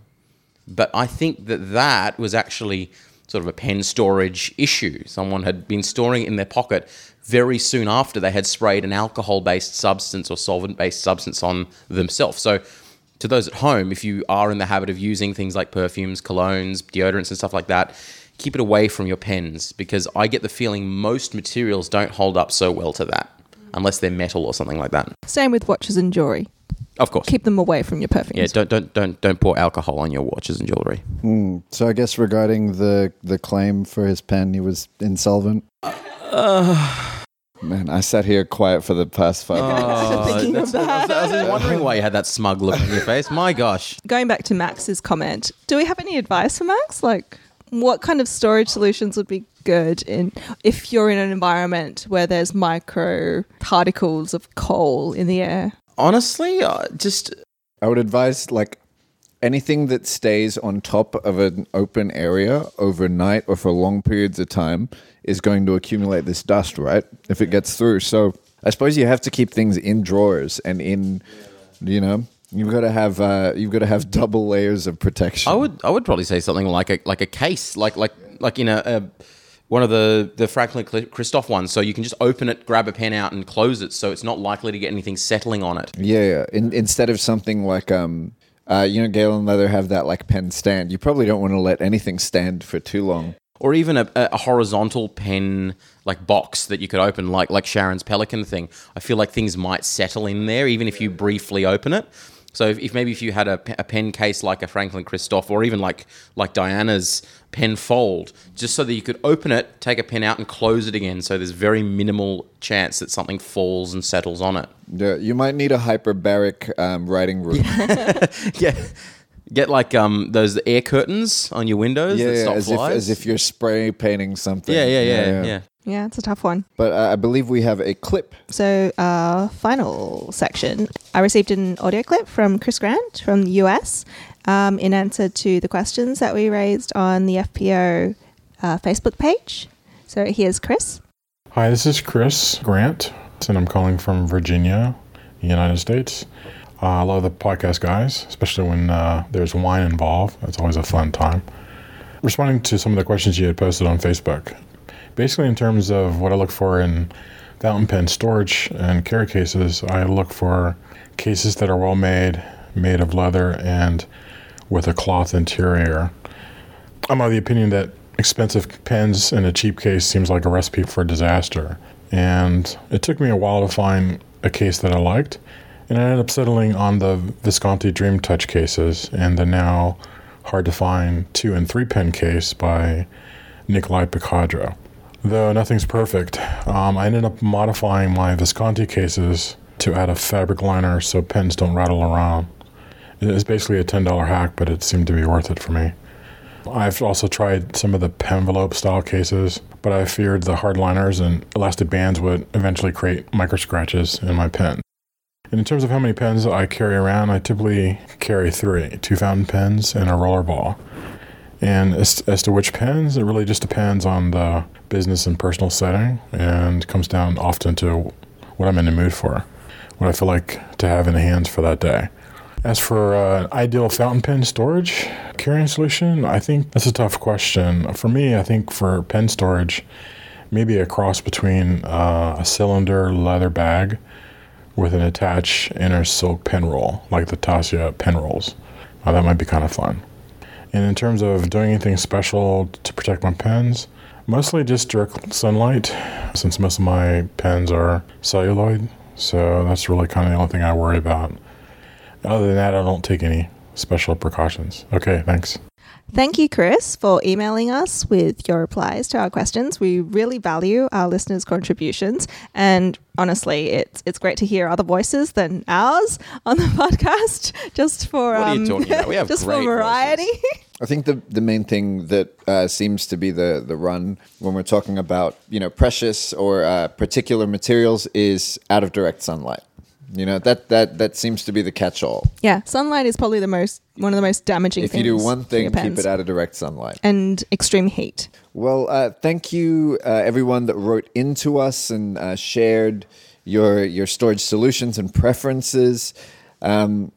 But I think that that was actually sort of a pen storage issue. Someone had been storing it in their pocket very soon after they had sprayed an alcohol based substance or solvent based substance on themselves. So, to those at home, if you are in the habit of using things like perfumes, colognes, deodorants, and stuff like that, keep it away from your pens because I get the feeling most materials don't hold up so well to that unless they're metal or something like that. Same with watches and jewelry. Of course. Keep them away from your perfumes. yeah, don't don't don't don't pour alcohol on your watches and jewelry. Hmm. So I guess regarding the the claim for his pen, he was insolvent. Uh, Man, I sat here quiet for the past five minutes. Thinking of that. I was just wondering why you had that smug look on your face. My gosh. Going back to Max's comment, do we have any advice for Max? Like, what kind of storage solutions would be good in if you're in an environment where there's micro particles of coal in the air? Honestly, uh, just I would advise like anything that stays on top of an open area overnight or for long periods of time is going to accumulate this dust, right? If it gets through. So I suppose you have to keep things in drawers and in, you know, you've got to have uh, you've got to have double layers of protection. I would I would probably say something like a like a case, like like like in a, a one of the the Franklin Christoph ones. So you can just open it, grab a pen out, and close it, so it's not likely to get anything settling on it. Yeah, yeah. In, instead of something like um, uh, you know, Galen Leather have that like pen stand. You probably don't want to let anything stand for too long. or even a, a horizontal pen like box that you could open, like like Sharyn's Pelikan thing. I feel like things might settle in there, even if you briefly open it. So if, if maybe if you had a, a pen case like a Franklin Christoph, or even like like Diana's pen fold, just so that you could open it, take a pen out, and close it again. So there's very minimal chance that something falls and settles on it. Yeah, you might need a hyperbaric um, writing room. Yeah. Get like um those air curtains on your windows Yeah, that yeah, stop as if as if you're spray painting something. yeah, yeah, yeah, yeah, Yeah, it's a tough one. But uh, I believe we have a clip. So, uh, final section. I received an audio clip from Chris Grant from the US um, in answer to the questions that we raised on the FPO uh, Facebook page. So, here's Chris. Hi, this is Chris Grant, and I'm calling from Virginia, United States. Uh, I love the podcast, guys, especially when uh, there's wine involved. That's always a fun time. Responding to some of the questions you had posted on Facebook, basically, in terms of what I look for in fountain pen storage and carry cases, I look for cases that are well made, made of leather, and with a cloth interior. I'm of the opinion that expensive pens in a cheap case seems like a recipe for disaster. And it took me a while to find a case that I liked. And I ended up settling on the Visconti Dream Touch cases and the now hard to find two and three pen case by Nikolai Piquadro. Though nothing's perfect, um, I ended up modifying my Visconti cases to add a fabric liner so pens don't rattle around. It's basically a $10 hack, but it seemed to be worth it for me. I've also tried some of the envelope style cases, but I feared the hard liners and elastic bands would eventually create micro scratches in my pen. And in terms of how many pens I carry around, I typically carry three two fountain pens and a roller ball. And as, as to which pens, it really just depends on the business and personal setting and comes down often to what I'm in the mood for, what I feel like to have in the hands for that day. As for uh, ideal fountain pen storage carrying solution, I think that's a tough question. For me, I think for pen storage, maybe a cross between uh, a cylinder leather bag with an attached inner silk pen roll, like the Tassia pen rolls. Uh, that might be kind of fun. And in terms of doing anything special to protect my pens, mostly just direct sunlight, since most of my pens are celluloid. So that's really kind of the only thing I worry about. Other than that, I don't take any special precautions. Okay, thanks. Thank you, Chris, for emailing us with your replies to our questions. We really value our listeners' contributions, and honestly, it's it's great to hear other voices than ours on the podcast. Just for What are you um, talking about? We have just for variety. I think the the main thing that uh, seems to be the the run when we're talking about you know precious or uh, particular materials is out of direct sunlight. You know that that that seems to be the catch-all. yeah, sunlight is probably the most one of the most damaging. Things. If you do one thing, keep it out of direct sunlight. and extreme heat. Well, uh, thank you, uh, everyone that wrote into us and uh, shared your your storage solutions and preferences. Um,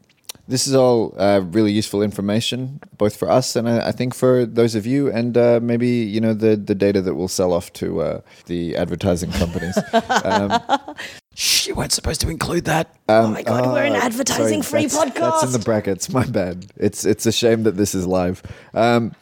this is all uh, really useful information, both for us and uh, I think for those of you, and uh, maybe you know the the data that we'll sell off to uh, the advertising companies. Shh, you weren't supposed to include that. oh my god, we're an Uh, advertising free that's- podcast. That's in the brackets. My bad. It's it's a shame that this is live. Um,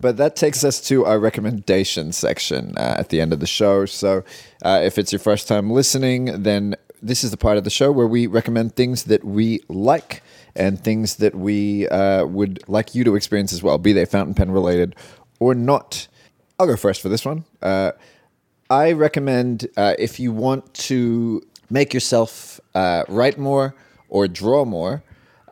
but that takes us to our recommendation section uh, at the end of the show. So uh, if it's your first time listening, then this is the part of the show where we recommend things that we like and things that we uh, would like you to experience as well, be they fountain pen related or not. I'll go first for this one. Uh, I recommend uh, if you want to make yourself uh, write more or draw more,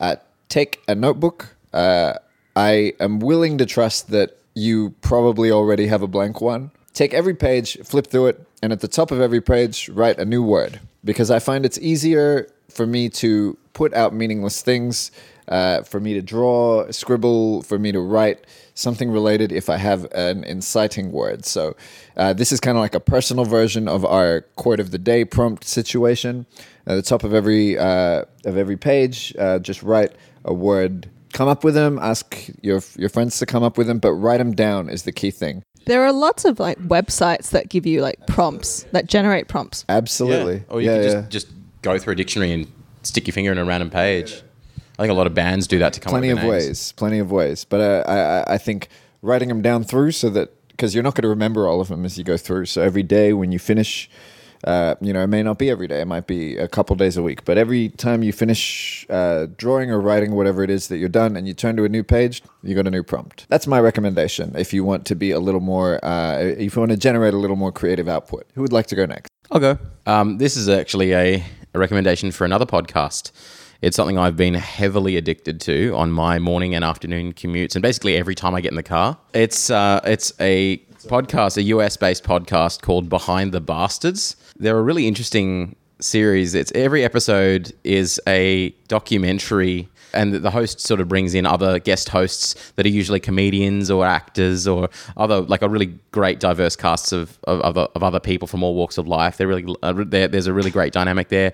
uh, take a notebook. Uh, I am willing to trust that you probably already have a blank one. Take every page, flip through it, and at the top of every page, write a new word because I find it's easier for me to put out meaningless things, uh, for me to draw, scribble, for me to write something related if I have an inciting word. So uh, this is kind of like a personal version of our quote of the day prompt situation. At the top of every uh, of every page, uh, just write a word. Come up with them. Ask your your friends to come up with them, but write them down is the key thing. There are lots of like websites that give you like prompts that generate prompts. Absolutely. Or you yeah, could just, yeah. just go through a dictionary and stick your finger in a random page. I think a lot of bands do that to come plenty up of with names. ways, plenty of ways. But uh, I, I- I think writing them down through so that because you're not going to remember all of them as you go through. So every day when you finish, uh, you know, it may not be every day. It might be a couple days a week. But every time you finish uh, drawing or writing whatever it is that you're done, and you turn to a new page, you got a new prompt. That's my recommendation. If you want to be a little more, uh, if you want to generate a little more creative output, who would like to go next? I'll go. Um, this is actually a, a recommendation for another podcast. It's something I've been heavily addicted to on my morning and afternoon commutes, and basically every time I get in the car. It's uh, it's a podcast, a US based podcast called Behind the Bastards. They're a really interesting series. It's every episode is a documentary and the host sort of brings in other guest hosts that are usually comedians or actors or other like a really great diverse casts of of, other of other people from all walks of life. They're really uh, they're, there's a really great dynamic there,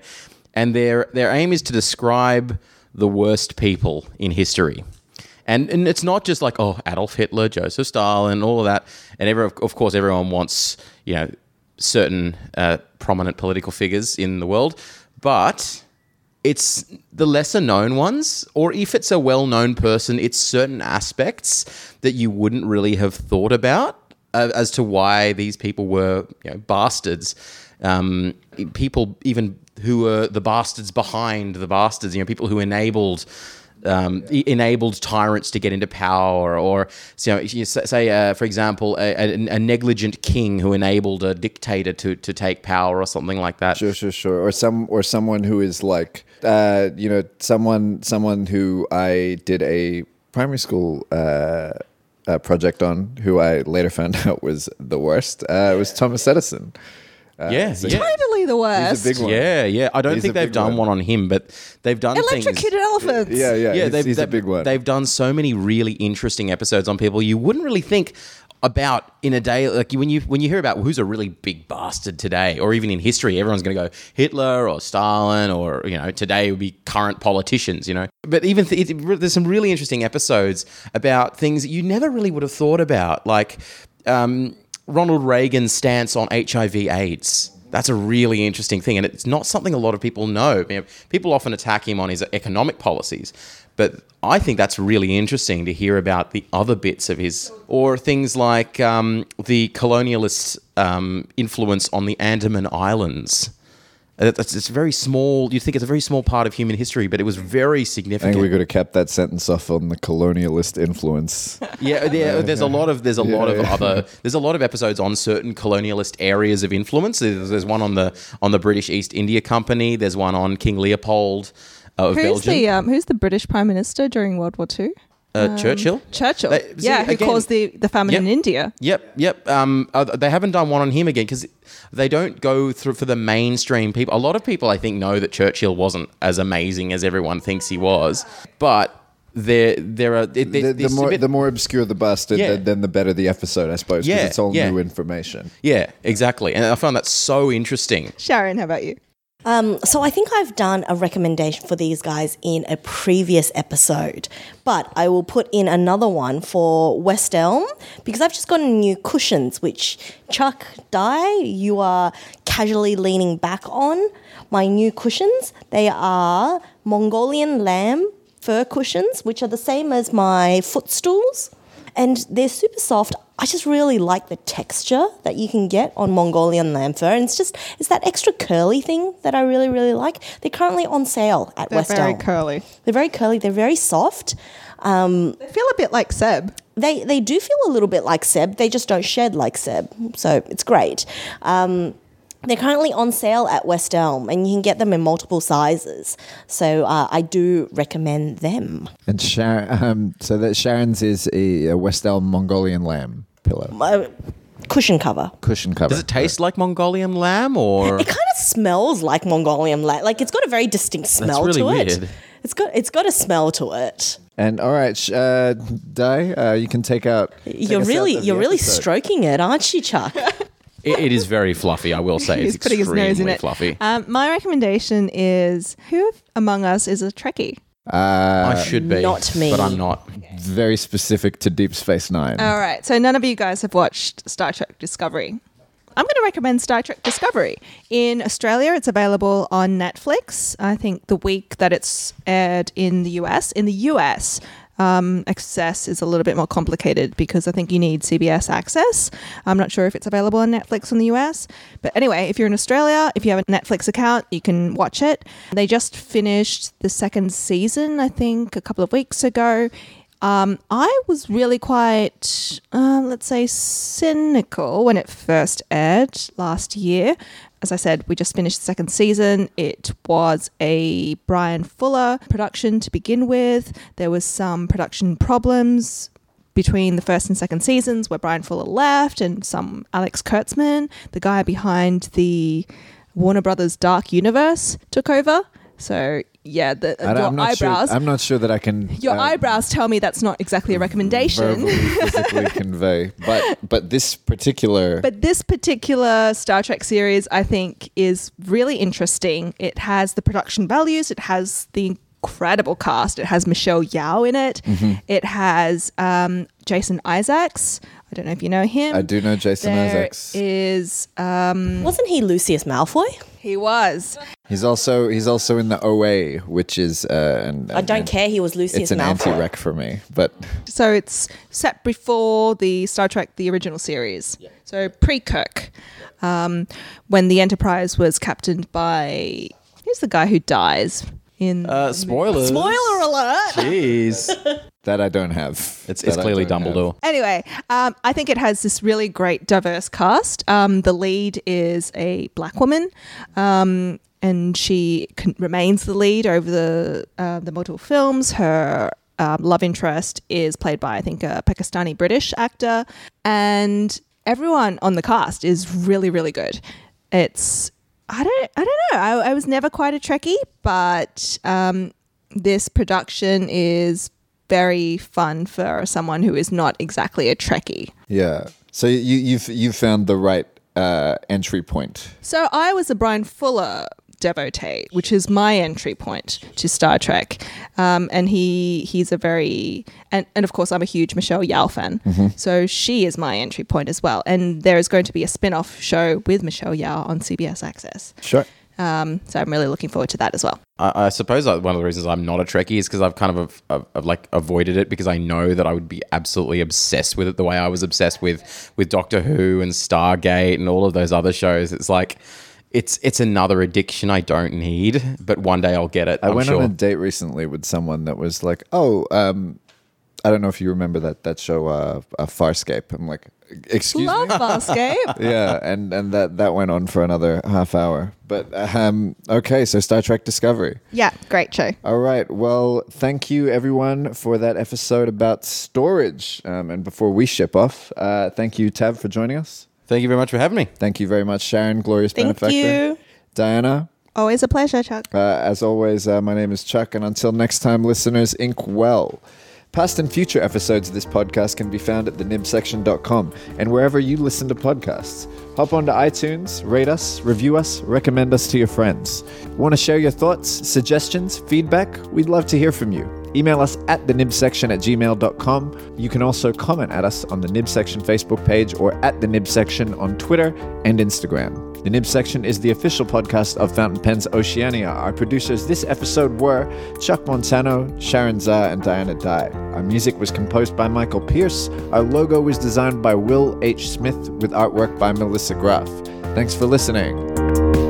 and their their aim is to describe the worst people in history. And, and it's not just like oh Adolf Hitler, Joseph Stalin, all of that, and every, of course everyone wants you know certain uh, prominent political figures in the world, but it's the lesser known ones, or if it's a well known person, it's certain aspects that you wouldn't really have thought about uh, as to why these people were you know, bastards. Um, people even who were the bastards behind the bastards, you know, people who enabled um, e- enabled tyrants to get into power, or you know, you say, uh, for example, a, a, a negligent king who enabled a dictator to, to take power, or something like that. Sure, sure, sure. Or some, or someone who is like, uh, you know, someone, someone who I did a primary school uh, uh, project on, who I later found out was the worst. Uh, was Thomas Edison. Uh, Yeah, so yeah. Totally the worst. He's a big one. Yeah, yeah. I don't He's a think they've big done one. one on him, but they've done things. Electrocuted elephants. Yeah, yeah, yeah, he's, they've, he's a they've- big one. They've done so many really interesting episodes on people you wouldn't really think about in a day. Like when you when you hear about who's a really big bastard today, or even in history, everyone's going to go Hitler or Stalin, or you know today would be current politicians. You know, but even th- it, there's some really interesting episodes about things that you never really would have thought about, like um, Ronald Reagan's stance on HIV/AIDS. That's a really interesting thing, and it's not something a lot of people know. People often attack him on his economic policies, but I think that's really interesting to hear about the other bits of his, or things like um, the colonialist um, influence on the Andaman Islands. It's, it's very small. You think it's a very small part of human history, but it was very significant. I significant. think we could have kept that sentence off on the colonialist influence. Yeah, yeah. There's a lot of there's a lot of yeah. other there's a lot of episodes on certain colonialist areas of influence. There's, there's one on the on the British East India Company. There's one on King Leopold uh, of Who's Belgium. the um, Who's the British Prime Minister during World War Two? Uh, Churchill. Churchill. They- see, yeah, who again- caused the, the famine Yep. in India. Yep, yep. Um, uh, they haven't done one on him again because they don't go through for the mainstream people. A lot of people, I think, know that Churchill wasn't as amazing as everyone thinks he was, but there there are there, the, the more bit- the more obscure the bastard, Yeah. then, then the better the episode, I suppose, because Yeah, it's all yeah. new information. yeah, exactly. And I found that so interesting. Sharyn, how about you? Um, so I think I've done a recommendation for these guys in a previous episode, but I will put in another one for West Elm because I've just gotten new cushions, which Chuck Dye, you are casually leaning back on. My new cushions, they are Mongolian lamb fur cushions, which are the same as my footstools and they're super soft. I just really like the texture that you can get on Mongolian lamb fur, and it's just it's that extra curly thing that I really really like. They're currently on sale at They're West very Elm. curly. They're very curly. They're very soft. They feel a bit like Seb. They they do feel a little bit like Seb. They just don't shed like Seb, so it's great. Um, they're currently on sale at West Elm, and you can get them in multiple sizes. So uh, I do recommend them. And Sharyn, um, so that Sharyn's is a, a West Elm Mongolian lamb pillow Uh, cushion cover. cushion cover. Does it taste like Mongolian lamb or? It kind of smells like Mongolian lamb. Like it's got a very distinct smell really to it. weird. It's got it's got a smell to it. And all right, sh- uh, Di, uh, you can take out. take You're us out really you're really episode. stroking it, aren't you, Chuck? It, it is very fluffy. I will say He's it's putting his extremely nose in it. fluffy. Um, my recommendation is who among us is a Trekkie? Uh, I should be, not me. but I'm not. very specific to Deep Space Nine. All right, so none of you guys have watched Star Trek Discovery. I'm going to recommend Star Trek Discovery. In Australia, it's available on Netflix. I think the week that it's aired in the US. In the US, Um, access is a little bit more complicated because I think you need CBS access. I'm not sure if it's available on Netflix in the US. But anyway, if you're in Australia, if you have a Netflix account, you can watch it. They just finished the second season, I think, a couple of weeks ago. Um, I was really quite, uh, let's say, cynical when it first aired last year. As I said, we just finished the second season. It was a Bryan Fuller production to begin with. There was some production problems between the first and second seasons where Bryan Fuller left and some Alex Kurtzman, the guy behind the Warner Brothers Dark Universe, took over. So yeah, the, I, your not eyebrows. Sure, I'm not sure that I can. your uh, eyebrows tell me that's not exactly a recommendation. verbally, physically convey. But but this particular. But this particular Star Trek series, I think, is really interesting. It has the production values, it has the incredible cast. It has Michelle Yeoh in it, Mm-hmm. it has um, Jason Isaacs. I don't know if you know him. I do know Jason There Isaacs. is um, Wasn't he Lucius Malfoy? he was He's also he's also in the OA, which is uh, an, I don't an- care. He was Lucius Malfoy. It's an Malfoy. anti-rec for me, but so it's set before the Star Trek the original series. So pre Kirk, um, when the Enterprise was captained by who's the guy who dies in Uh, spoilers. Spoiler alert! Jeez. that I don't have. It's, it's clearly don't have. Dumbledore. Anyway, um, I think it has this really great diverse cast. Um, the lead is a black woman, um, and she con- remains the lead over the uh, the multiple films. Her um, love interest is played by I think a Pakistani British actor, and everyone on the cast is really really good. It's I don't I don't know. I, I was never quite a Trekkie, but um, this production is very fun for someone who is not exactly a Trekkie. Yeah. So you you've you've found the right uh, entry point. So I was a Bryan Fuller devotee, which is my entry point to Star Trek. Um, and he he's a very and, and of course I'm a huge Michelle Yeoh fan. So she is my entry point as well. And there is going to be a spin-off show with Michelle Yeoh on CBS Access. Sure. Um, so I'm really looking forward to that as well. I, I suppose like, one of the reasons I'm not a Trekkie is because I've kind of, of, of like avoided it because I know that I would be absolutely obsessed with it the way I was obsessed with with Doctor Who and Stargate and all of those other shows. It's like it's it's another addiction I don't need, but one day I'll get it. I I'm went sure. on a date recently with someone that was like, "Oh, um, I don't know if you remember that that show, uh, uh Farscape." I'm like, "Excuse Love me." Farscape. yeah, and and that that went on for another half hour. But um, okay, so Star Trek Discovery. yeah, great show. All right. Well, thank you everyone for that episode about storage. Um, and before we ship off, uh, thank you Tav for joining us. Thank you very much for having me. Thank you very much, Sharyn, glorious benefactor. Thank benefactor. you. Diana. Always a pleasure, Chuck. Uh, as always, uh, my name is Chuck, and until next time, listeners, ink well. Past and future episodes of this podcast can be found at thenibsection.com and wherever you listen to podcasts. Hop onto iTunes, rate us, review us, recommend us to your friends. Want to share your thoughts, suggestions, feedback? We'd love to hear from you. Email us at thenibsection at gmail.com. You can also comment at us on the Nib Section Facebook page or at the Nib Section on Twitter and Instagram. The Nib Section is the official podcast of Fountain Pens Oceania. Our producers this episode were Chuck Montano, Sharyn Zah, and Diana Dye. Our music was composed by Michael Pierce. Our logo was designed by Will H. Smith with artwork by Melissa Graff. Thanks for listening.